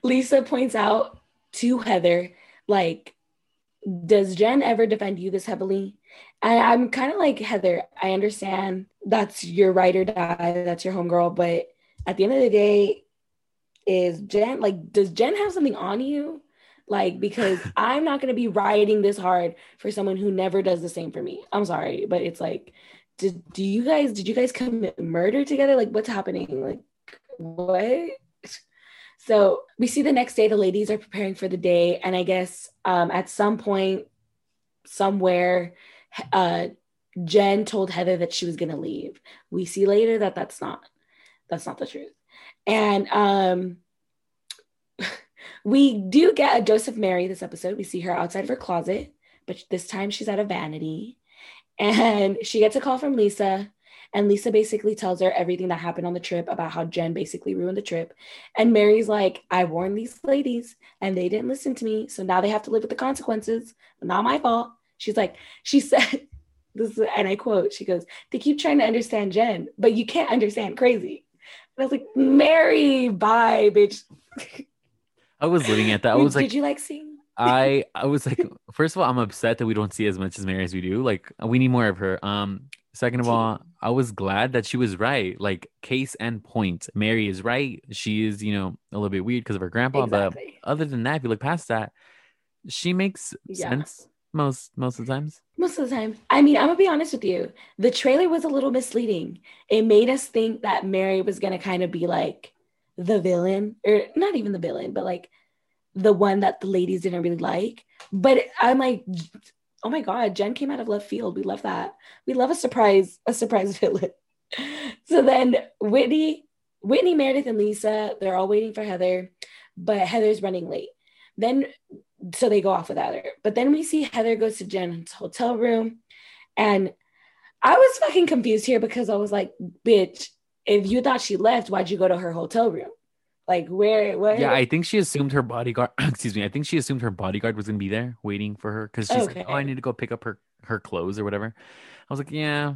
Lisa points out to Heather, like, does Jen ever defend you this heavily? And I'm kind of like Heather. I understand that's your ride or die, that's your homegirl, but at the end of the day, is Jen like does Jen have something on you? Like because I'm not gonna be riding this hard for someone who never does the same for me. I'm sorry, but it's like, did do you guys did you guys commit murder together? Like what's happening? Like what? So we see the next day the ladies are preparing for the day, and I guess um, at some point, somewhere, uh, Jen told Heather that she was going to leave. We see later that that's not that's not the truth. And um we do get a Joseph Mary this episode. We see her outside of her closet, but this time she's out of vanity. And she gets a call from Lisa. And Lisa basically tells her everything that happened on the trip about how Jen basically ruined the trip. And Mary's like, I warned these ladies and they didn't listen to me. So now they have to live with the consequences. Not my fault. She's like, she said, this is, and I quote, she goes, they keep trying to understand Jen, but you can't understand crazy. And I was like, Mary, bye, bitch. I was looking at that. I was Did like, Did you like seeing? I I was like, first of all, I'm upset that we don't see as much as Mary as we do. Like, we need more of her. Um, second of all, I was glad that she was right. Like, case and point. Mary is right. She is, you know, a little bit weird because of her grandpa. Exactly. But other than that, if you look past that, she makes yeah. sense most most of the times? Most of the time. I mean i'm gonna be honest with you. The trailer was a little misleading. It made us think that mary was gonna kind of be like the villain or not even the villain but like the one that the ladies didn't really like. But i'm like oh my god jen came out of left field. We love that. We love a surprise a surprise villain. So then whitney whitney meredith and lisa they're all waiting for heather but heather's running late then so they go off without her. But then we see Heather goes to Jen's hotel room. And I was fucking confused here because I was like, bitch, if you thought she left, why'd you go to her hotel room? Like where? What? Yeah, I think she assumed her bodyguard. excuse me. I think she assumed her bodyguard was gonna be there waiting for her because she's Okay. like, "Oh, I need to go pick up her her clothes or whatever." I was like, "Yeah,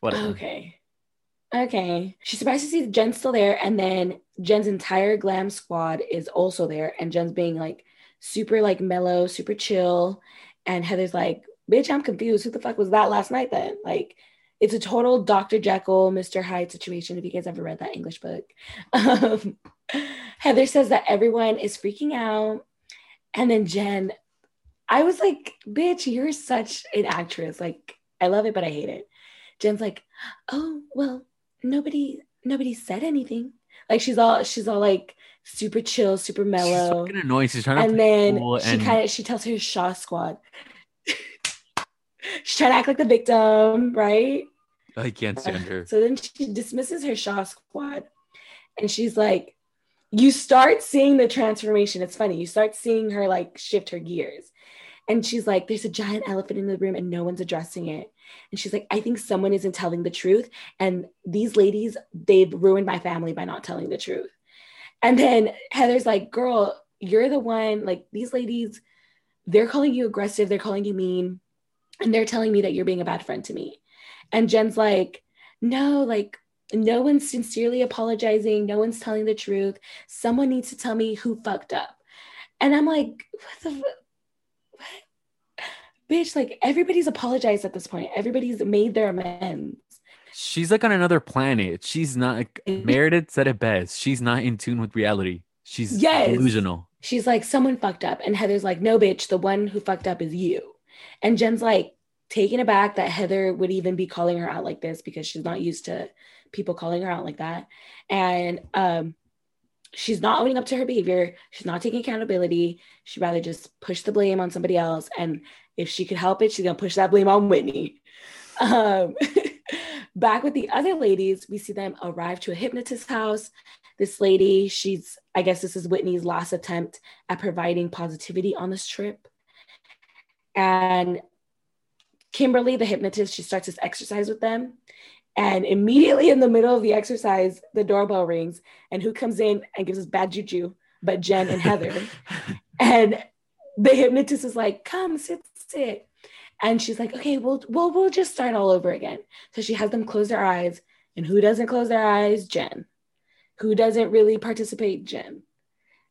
whatever." Okay. Okay. She's surprised to see Jen's still there, and then Jen's entire glam squad is also there, and Jen's being like super like mellow, super chill, and Heather's like, "Bitch, I'm confused. Who the fuck was that last night? Then like." It's a total Dr. Jekyll, Mr. Hyde situation. If you guys ever read that English book, um, Heather says that everyone is freaking out. And then Jen, I was like, bitch, you're such an actress. Like, I love it, but I hate it. Jen's like, oh, well, nobody, nobody said anything. Like she's all, she's all like super chill, super She's mellow. fucking annoying. She's trying And play then cool she and kind of, she tells her Shah squad. she's trying to act like the victim, right? I can't uh, stand her. So then she dismisses her Shah squad and she's like, you start seeing the transformation. It's funny. You start seeing her like shift her gears. And she's like, there's a giant elephant in the room and no one's addressing it. And she's like, I think someone isn't telling the truth. And these ladies, they've ruined my family by not telling the truth. And then Heather's like, girl, you're the one, like these ladies, they're calling you aggressive, they're calling you mean, and they're telling me that you're being a bad friend to me. And Jen's like, no, like, no one's sincerely apologizing. No one's telling the truth. Someone needs to tell me who fucked up. And I'm like, what the fu- what? Bitch, like everybody's apologized at this point. Everybody's made their amends. She's like on another planet. She's not. Like, Meredith said it best. She's not in tune with reality. She's Yes. delusional. She's like, someone fucked up. And Heather's like, no, bitch, the one who fucked up is you. And Jen's like, taken aback that Heather would even be calling her out like this because she's not used to people calling her out like that. And um, she's not owning up to her behavior. She's not taking accountability. She'd rather just push the blame on somebody else. And if she could help it, she's going to push that blame on Whitney. Um, back with the other ladies, we see them arrive to a hypnotist's house. This lady, she's, I guess this is Whitney's last attempt at providing positivity on this trip. And Kimberly, the hypnotist, she starts this exercise with them. And immediately in the middle of the exercise, the doorbell rings. And who comes in and gives us bad juju? But Jen and Heather. and the hypnotist is like, come, sit, sit. And she's like, okay, we'll, we'll, we'll just start all over again. So she has them close their eyes. And who doesn't close their eyes? Jen. Who doesn't really participate? Jen.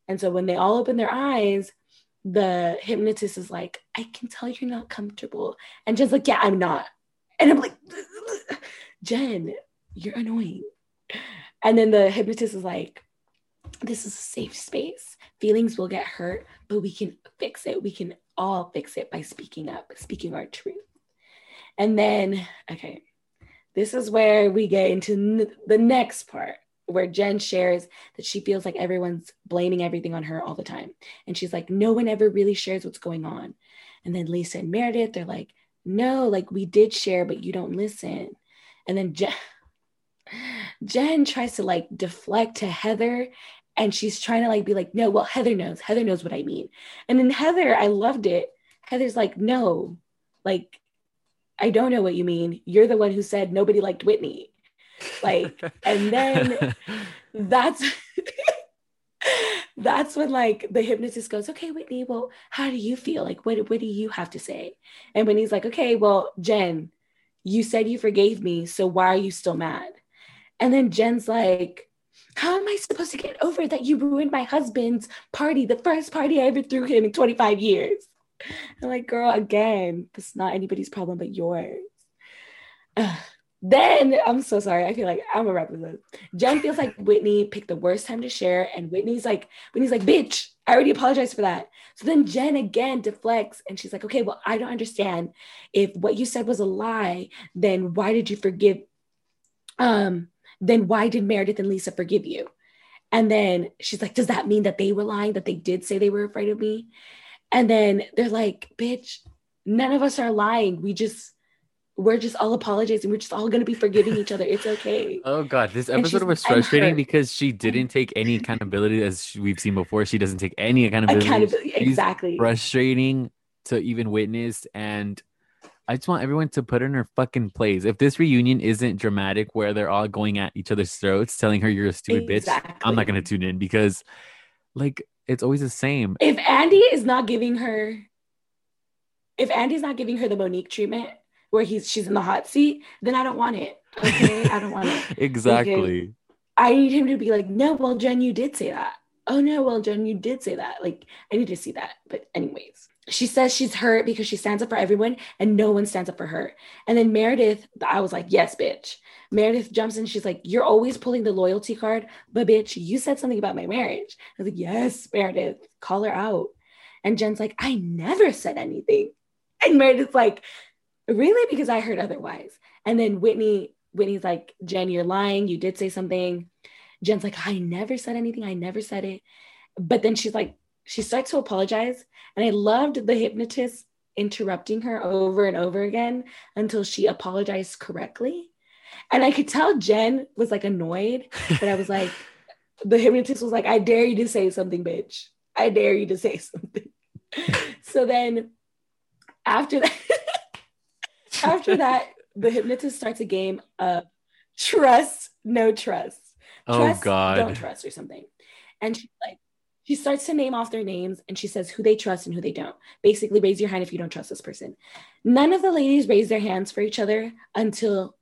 And so when they all open their eyes, the hypnotist is like, I can tell you're not comfortable. And Jen's like, yeah, I'm not. And I'm like, Jen, you're annoying. And then the hypnotist is like, this is a safe space. Feelings will get hurt, but we can fix it. We can all fix it by speaking up, speaking our truth. And then, okay, this is where we get into n- the next part where Jen shares that she feels like everyone's blaming everything on her all the time. And she's like, no one ever really shares what's going on. And then Lisa and Meredith, they're like, no, like we did share, but you don't listen. And then Jen, Jen tries to like deflect to Heather and she's trying to like be like, no, well, Heather knows. Heather knows what I mean. And then Heather, I loved it. Heather's like, no, like, I don't know what you mean. You're the one who said nobody liked Whitney. Like, and then that's that's when like the hypnotist goes, okay, Whitney, well, how do you feel? Like, what what do you have to say? And when he's like, okay, well, Jen, you said you forgave me, so why are you still mad? And then Jen's like, how am I supposed to get over that you ruined my husband's party, the first party I ever threw him in 25 years? I'm like, girl, again, this is not anybody's problem but yours. Ugh. Then I'm so sorry. I feel like I'm a represent. Jen feels like Whitney picked the worst time to share, and Whitney's like, Whitney's like, bitch, I already apologized for that. So then Jen again deflects, and she's like, okay, well, I don't understand. If what you said was a lie, then why did you forgive? Um, then why did Meredith and Lisa forgive you? And then she's like, does that mean that they were lying? That they did say they were afraid of me? And then they're like, bitch, none of us are lying. We just we're just all apologizing. We're just all gonna be forgiving each other. It's okay. Oh god, this episode was frustrating because she didn't take any accountability as we've seen before. She doesn't take any accountability. Accountability. She's Exactly. Frustrating to even witness and I just want everyone to put in her fucking place. If this reunion isn't dramatic, where they're all going at each other's throats, telling her you're a stupid Exactly. bitch, I'm not gonna tune in because, like, it's always the same. If Andy is not giving her, if Andy's not giving her the Monique treatment where he's she's in the hot seat, then I don't want it. Okay, I don't want it. exactly. I need him to be like, no, well, Jen, you did say that. Oh no, well, Jen, you did say that. Like, I need to see that. But anyways, she says she's hurt because she stands up for everyone and no one stands up for her. And then Meredith, I was like, yes, bitch. Meredith jumps in. She's like, you're always pulling the loyalty card, but bitch, you said something about my marriage. I was like, yes, Meredith, call her out. And Jen's like, I never said anything. And Meredith's like, really? Because I heard otherwise. And then Whitney, Whitney's like, Jen, you're lying. You did say something. Jen's like, I never said anything. I never said it. But then she's like, she starts to apologize. And I loved the hypnotist interrupting her over and over again until she apologized correctly. And I could tell Jen was like annoyed, but I was like, the hypnotist was like, I dare you to say something, bitch. I dare you to say something. so then after that, after that, the hypnotist starts a game of trust, no trust. Oh Trust, God. don't trust or something. And she's like, she starts to name off their names and she says who they trust and who they don't. Basically, raise your hand if you don't trust this person. None of the ladies raise their hands for each other until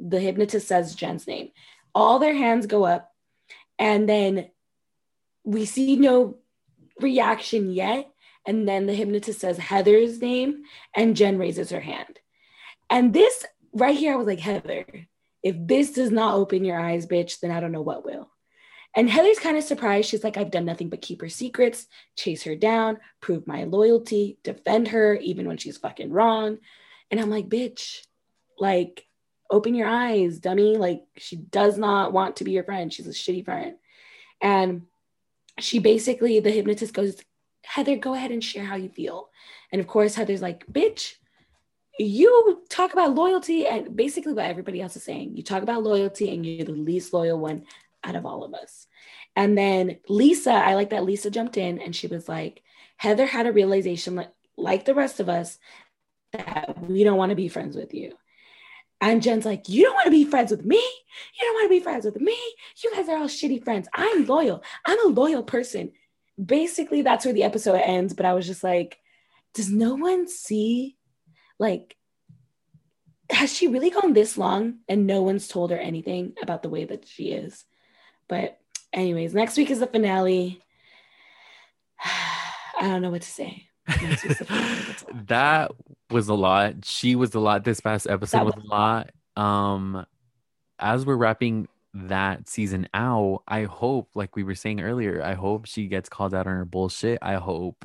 the hypnotist says Jen's name. All their hands go up, and then we see no reaction yet. And then the hypnotist says Heather's name, and Jen raises her hand. And this right here, I was like, Heather, if this does not open your eyes, bitch, then I don't know what will. And Heather's kind of surprised. She's like, I've done nothing but keep her secrets, chase her down, prove my loyalty, defend her, even when she's fucking wrong. And I'm like, bitch, like, open your eyes, dummy. Like, she does not want to be your friend. She's a shitty friend. And she basically, the hypnotist goes, Heather, go ahead and share how you feel. And of course, Heather's like, bitch, you talk about loyalty and basically what everybody else is saying. You talk about loyalty and you're the least loyal one out of all of us. And then Lisa, I like that Lisa jumped in and she was like, Heather had a realization like, like the rest of us that we don't want to be friends with you. And Jen's like, You don't want to be friends with me. You don't want to be friends with me. You guys are all shitty friends. I'm loyal. I'm a loyal person. Basically, that's where the episode ends. But I was just like, Does no one see like has she really gone this long and no one's told her anything about the way that she is but anyways next week is the finale i don't know what to say Next week's the finale, that's all. that was a lot. She was a lot. This past episode That was was a lot. Um, as we're wrapping that season out, I hope, like we were saying earlier, I hope she gets called out on her bullshit. I hope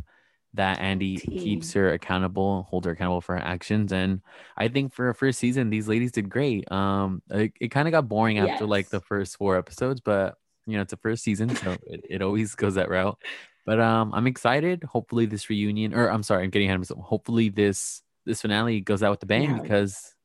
that Andy keeps her accountable, holds her accountable for her actions. And I think for a first season, these ladies did great. Um, it, it kind of got boring after like the first four episodes, but you know, it's a first season, so it, it always goes that route. But um, I'm excited. Hopefully, this reunion, or I'm sorry, I'm getting ahead of myself. Hopefully, this this finale goes out with a bang Yeah. because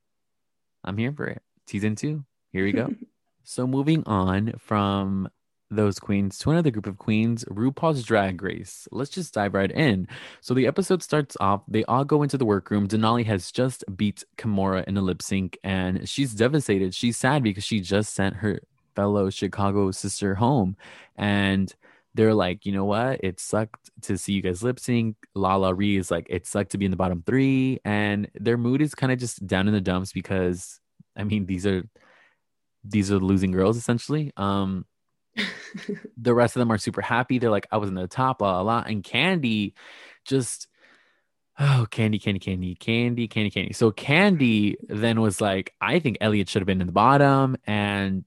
I'm here for it. Season two, here we go. so moving on from those queens to another group of queens, RuPaul's Drag Race. Let's just dive right in. So the episode starts off. They all go into the workroom. Denali has just beat Kahmora in a lip sync, and she's devastated. She's sad because she just sent her fellow Chicago sister home, and they're like, you know what? It sucked to see you guys lip sync. LaLa Ri is like, it sucked to be in the bottom three, and their mood is kind of just down in the dumps because, I mean, these are these are losing girls essentially. Um, the rest of them are super happy. They're like, I was in the top, blah, blah. And Kandy just, oh, Kandy, Kandy, Kandy, Kandy, Kandy, Kandy. So Kandy then was like, I think Elliott should have been in the bottom. And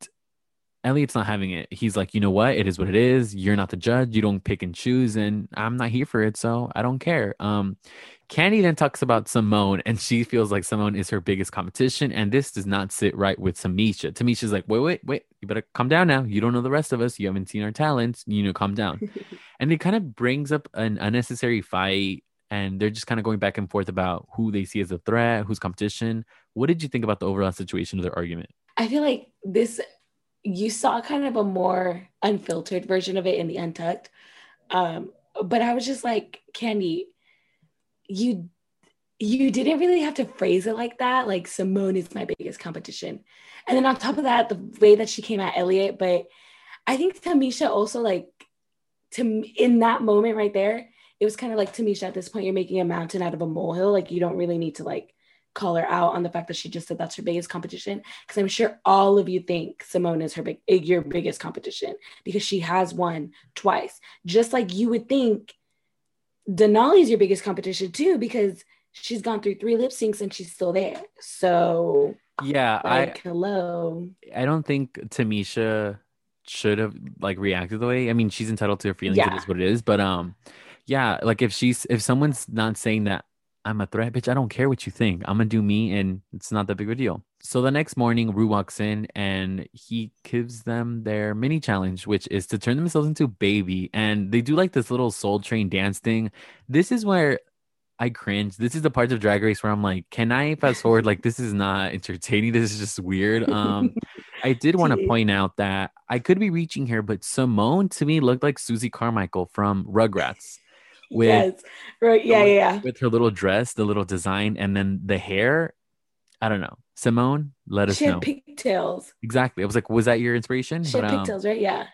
Elliott's not having it. He's like, you know what? It is what it is. You're not the judge. You don't pick and choose. And I'm not here for it. So I don't care. Um, Kandy then talks about Symone, and she feels like Symone is her biggest competition, and this does not sit right with Tamisha. Tamisha's like, wait, wait, wait, you better calm down now. You don't know the rest of us. You haven't seen our talents. You know, calm down. and it kind of brings up an unnecessary fight, and they're just kind of going back and forth about who they see as a threat, who's competition. What did you think about the overall situation of their argument? I feel like this, you saw kind of a more unfiltered version of it in the Untucked. Um, but I was just like, Kandy, you, you didn't really have to phrase it like that. Like Symone is my biggest competition. And then on top of that, the way that she came at Elliott, but I think Tamisha also like to in that moment right there, it was kind of like Tamisha at this point, you're making a mountain out of a molehill. Like you don't really need to like call her out on the fact that she just said that's her biggest competition. Because I'm sure all of you think Symone is her big your biggest competition because she has won twice. Just like you would think Denali is your biggest competition too, because she's gone through three lip syncs and she's still there. So yeah, like, I hello. I don't think Tamisha should have like reacted the way. I mean, she's entitled to her feelings. Yeah. It is what it is. But um, yeah, like if she's if someone's not saying that I'm a threat, bitch, I don't care what you think. I'm gonna do me, and it's not that big of a deal. So the next morning, Ru walks in and he gives them their mini challenge, which is to turn themselves into baby. And they do like this little soul train dance thing. This is where I cringe. This is the part of Drag Race where I'm like, can I fast forward? Like, this is not entertaining. This is just weird. Um, I did want to point out that I could be reaching here, but Symone to me looked like Susie Carmichael from Rugrats. With, yes. Right. Yeah, yeah, yeah. With her little dress, the little design, and then the hair. I don't know. Symone, let us She had know. pigtails. exactly. I was like, was that your inspiration? She had But, um, pigtails, right? Yeah.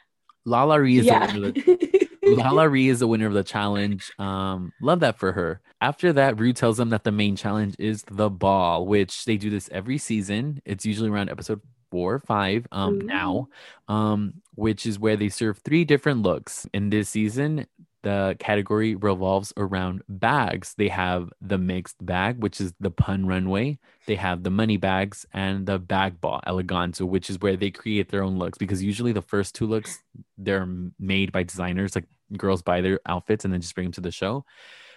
LaLa Ri is Yeah. the winner of the LaLa Ri is the winner of the challenge. Um, love that for her. After that, Ru tells them that the main challenge is the ball, which they do this every season. It's usually around episode four or five um Ooh. now. Um, which is where they serve three different looks. In this season, the category revolves around bags. They have the mixed bag, which is the pun runway. They have the money bags and the bag ball eleganza, which is where they create their own looks because usually the first two looks they're made by designers, like girls buy their outfits and then just bring them to the show.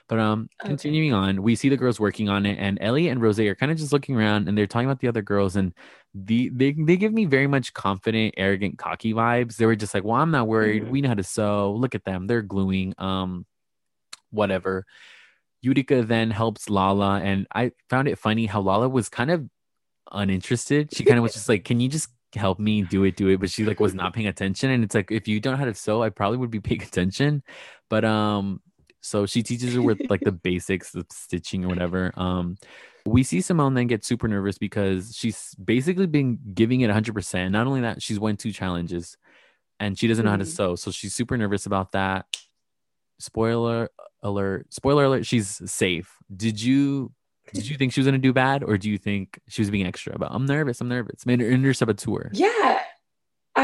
But um, Okay. continuing on, we see the girls working on it, and Ellie and Rosé are kind of just looking around and they're talking about the other girls, and the they they give me very much confident, arrogant, cocky vibes. They were just like, "Well, I'm not worried. Mhm. We know how to sew. Look at them. They're gluing. Um, whatever." Utica then helps Lala, and I found it funny how Lala was kind of uninterested. She kind of was just like, "Can you just help me do it, do it?" But she like was not paying attention, and it's like if you don't know how to sew, I probably would be paying attention. But um, so she teaches her with like the basics of stitching or whatever. Um, we see Symone then get super nervous because she's basically been giving it 100%. Not only that, she's won two challenges and she doesn't know how to Mhm. sew. So she's super nervous about that. Spoiler alert. Spoiler alert, she's safe. Did you did you think she was gonna do bad or do you think she was being extra about I'm nervous, I'm nervous. Made her inner saboteur. Yeah.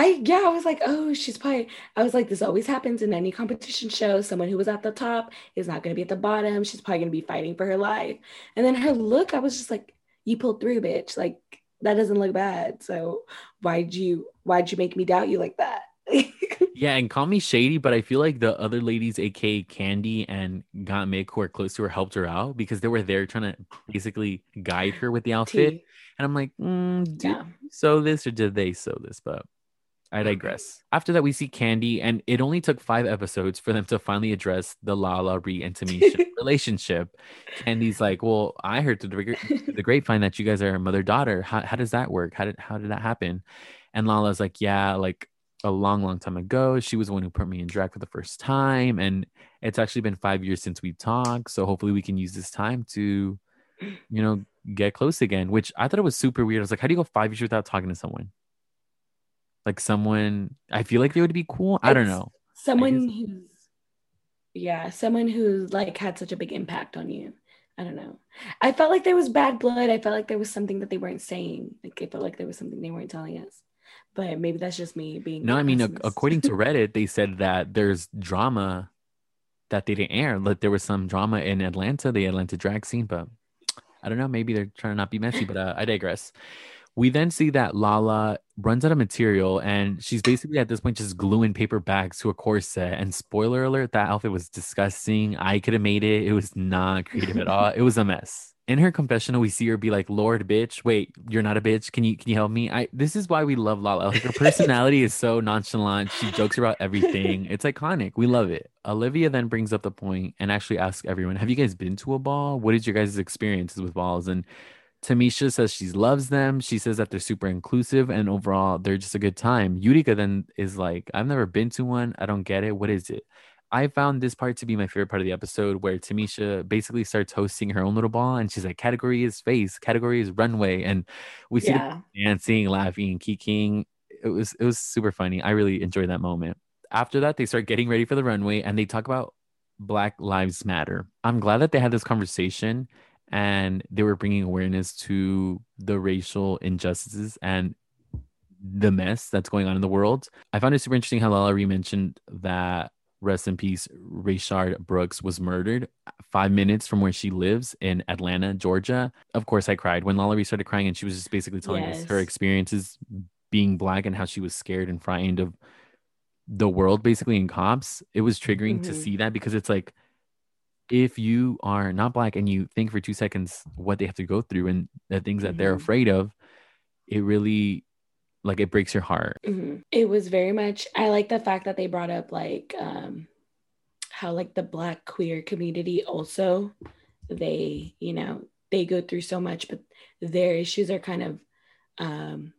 I yeah, I was like, oh, she's probably I was like, this always happens in any competition show. Someone who was at the top is not gonna be at the bottom. She's probably gonna be fighting for her life. And then her look, I was just like, you pulled through, bitch. Like that doesn't look bad. So why'd you why'd you make me doubt you like that? Yeah, and call me shady, but I feel like the other ladies, aka Kandy and Gottmik, who are close to her, helped her out because they were there trying to basically guide her with the outfit. Tea. And I'm like, mm, did Yeah. sew this or did they sew this? But I digress. After that, we see Kandy, and it only took five episodes for them to finally address the LaLa Ri and Tamisha relationship. Kandy's like, "Well, I heard through the, the grapevine that you guys are mother daughter. How how does that work? How did how did that happen?" And Lala's like, "Yeah, like a long, long time ago. She was the one who put me in drag for the first time, and it's actually been five years since we talked. So hopefully, we can use this time to, you know, get close again." Which I thought it was super weird. I was like, "How do you go five years without talking to someone?" Like someone, I feel like they would be cool. I don't It's know. Someone guess- who's yeah, someone who's like had such a big impact on you. I don't know. I felt like there was bad blood. I felt like there was something that they weren't saying. Like I felt like there was something they weren't telling us. But maybe that's just me being No, I mean, pessimist. according to Reddit, they said that there's drama that they didn't air. Like there was some drama in Atlanta, the Atlanta drag scene, but I don't know. Maybe they're trying to not be messy, but uh, I digress. We then see that Lala runs out of material and she's basically at this point just gluing paper bags to a corset. And spoiler alert, that outfit was disgusting. I could have made it. It was not creative at all. It was a mess. In her confessional, we see her be like, "Lord, bitch, wait, you're not a bitch. Can you can you help me?" I this is why we love Lala. Like her personality is so nonchalant. She jokes about everything. It's iconic. We love it. Olivia then brings up the point and actually asks everyone, "Have you guys been to a ball? What is your guys' experiences with balls?" And Tamisha says she loves them. She says that they're super inclusive and overall they're just a good time. Utica then is like, I've never been to one. I don't get it. What is it? I found this part to be my favorite part of the episode where Tamisha basically starts hosting her own little ball and she's like, category is face, category is runway. And we see Yeah. dancing, laughing, kicking. It was it was super funny. I really enjoyed that moment. After that, they start getting ready for the runway and they talk about Black Lives Matter. I'm glad that they had this conversation and they were bringing awareness to the racial injustices and the mess that's going on in the world. I found it super interesting how LaLa Ri mentioned that rest in peace, Rayshard Brooks was murdered five minutes from where she lives in Atlanta, Georgia. Of course, I cried when LaLa Ri started crying, and she was just basically telling us her experiences being black and how she was scared and frightened of the world, basically in cops. It was triggering to Mhm. see that because it's like if you are not black and you think for two seconds what they have to go through and the things that they're Mhm. afraid of, it really like it breaks your heart. Mhm. It was very much. I like the fact that they brought up like um, how like the Black queer community also they you know they go through so much, but their issues are kind of um,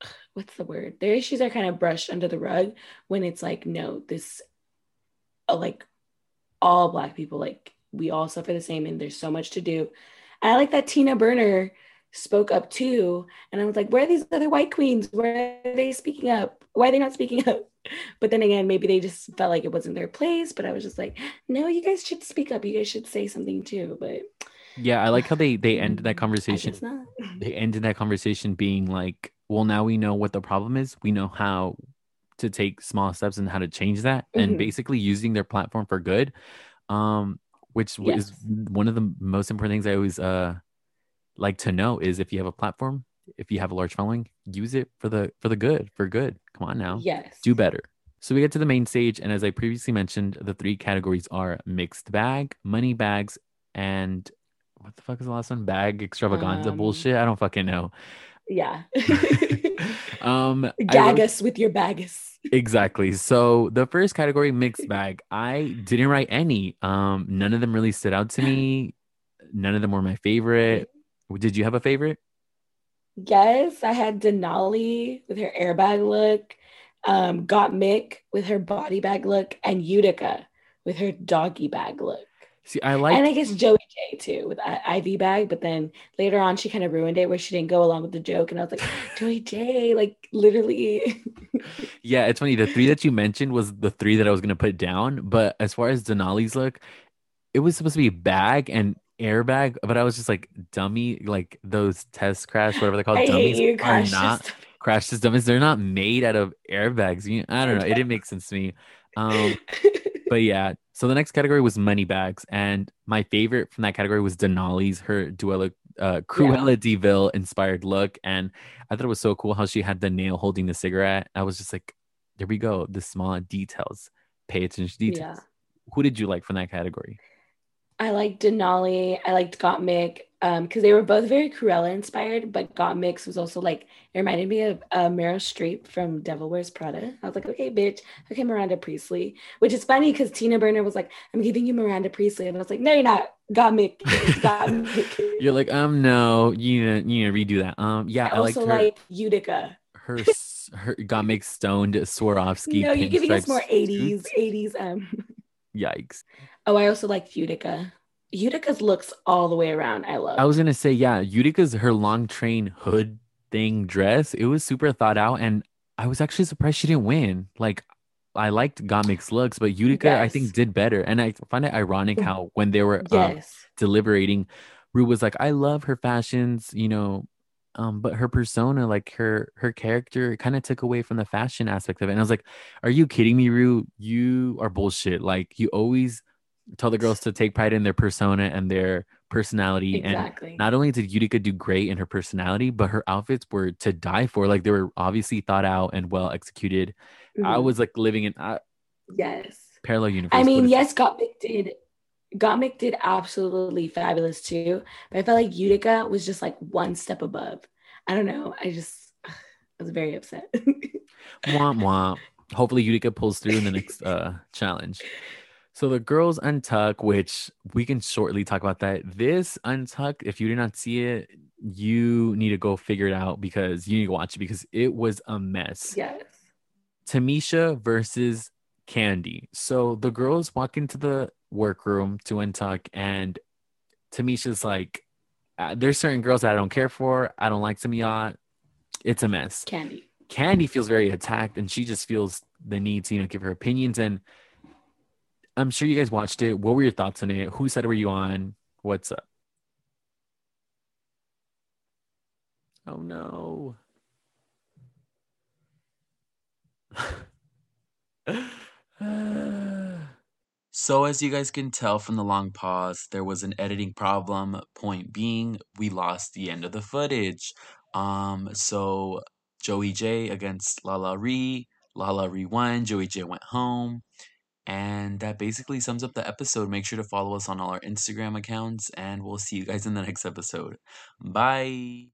what's the word? Their issues are kind of brushed under the rug when it's like no, this uh, like all Black people like we all suffer the same, and there's so much to do. And I like that Tina Burner spoke up too. And I was like, where are these other white queens? Where are they speaking up? Why are they not speaking up? But then again, maybe they just felt like it wasn't their place. But I was just like, no, you guys should speak up. You guys should say something too. But Yeah, I like how they they ended that conversation. They ended that conversation being like, well, now we know what the problem is. We know how to take small steps and how to change that, and Mhm. basically using their platform for good. Um, which w- is one of the most important things I always uh like to know is if you have a platform, if you have a large following, use it for the for the good, for good. Come on now Yes. do better. So we get to the main stage, and as I previously mentioned, the three categories are mixed bag, money bags, and what the fuck is the last one? Bag extravaganza Um, bullshit. I don't fucking know. Yeah. Um, I Gag wrote- us with your bagus. exactly. So the first category, mixed bag. I didn't write any. Um, none of them really stood out to me. None of them were my favorite. Did you have a favorite? Yes, I had Denali with her airbag look, um, Gottmik with her body bag look, and Utica with her doggy bag look. See, I like and I guess Joey Jay too with I- Ivy bag, but then later on she kind of ruined it where she didn't go along with the joke, and I was like, Joey Jay, like literally, Yeah, it's funny. The three that you mentioned was the three that I was gonna put down. But as far as Denali's look, it was supposed to be bag and airbag, but I was just like dummy, like those test crash, whatever they're called, I dummies you, are not crash dummies. They're not made out of airbags. I don't know. It didn't make sense to me. Um, but yeah. So the next category was money bags, and my favorite from that category was Denali's her Duella, uh, Cruella de Vil inspired look, and I thought it was so cool how she had the nail holding the cigarette. I was just like, there we go, the small details. Pay attention to details. Yeah. Who did you like from that category? I liked Denali. I liked Gottmik um because they were both very Cruella inspired, but Gottmik's was also like it reminded me of uh, Meryl Streep from Devil Wears Prada. I was like, okay, bitch, okay, Miranda Priestly, which is funny because Tina Burner was like, I'm giving you Miranda Priestly, and I was like, no, you're not. Gottmik, it's Gottmik. You're like, um, no, you need to, you to redo that. Um, yeah, I I, also like Utica. her her got mixed stoned Swarovski. No, you're giving us more '80s, '80s. Um. Yikes! Oh, I also like Utica. Utica's looks all the way around. I love. I was gonna say, yeah, Utica's her long train hood thing dress. It was super thought out, and I was actually surprised she didn't win. Like, I liked Gottmik's looks, but Utica, I think, did better. And I find it ironic how when they were um, yes. deliberating, Ru was like, "I love her fashions," you know, um, but her persona, like her her character, kind of took away from the fashion aspect of it. And I was like, "Are you kidding me, Ru? You are bullshit. Like, you always." Tell the girls to take pride in their persona and their personality, and Exactly. not only did Utica do great in her personality, but her outfits were to die for. Like they were obviously thought out and well executed. I Mhm. was like living in uh, yes. parallel universe. I mean, yes, Gottmik did. Gottmik did absolutely fabulous too, but I felt like Utica was just like one step above. I don't know. I just I was very upset. Womp womp. Hopefully Utica pulls through in the next uh challenge. So the girls untuck, which we can shortly talk about that. This untuck, if you did not see it, you need to go figure it out because you need to watch it because it was a mess. yes. Tamisha versus Kandy. So the girls walk into the workroom to untuck, and Tamisha's like, uh, "There's certain girls that I don't care for. I don't like y'all. It's a mess." Kandy. Kandy feels very attacked, and she just feels the need to you know give her opinions. And I'm sure you guys watched it. What were your thoughts on it? Who side were you on? What's up? Oh no. So, as you guys can tell from the long pause, there was an editing problem. Point being, we lost the end of the footage. Um, so Joey J against LaLa Ri. LaLa Ri won. Joey J went home. And that basically sums up the episode. Make sure to follow us on all our Instagram accounts, and we'll see you guys in the next episode. Bye.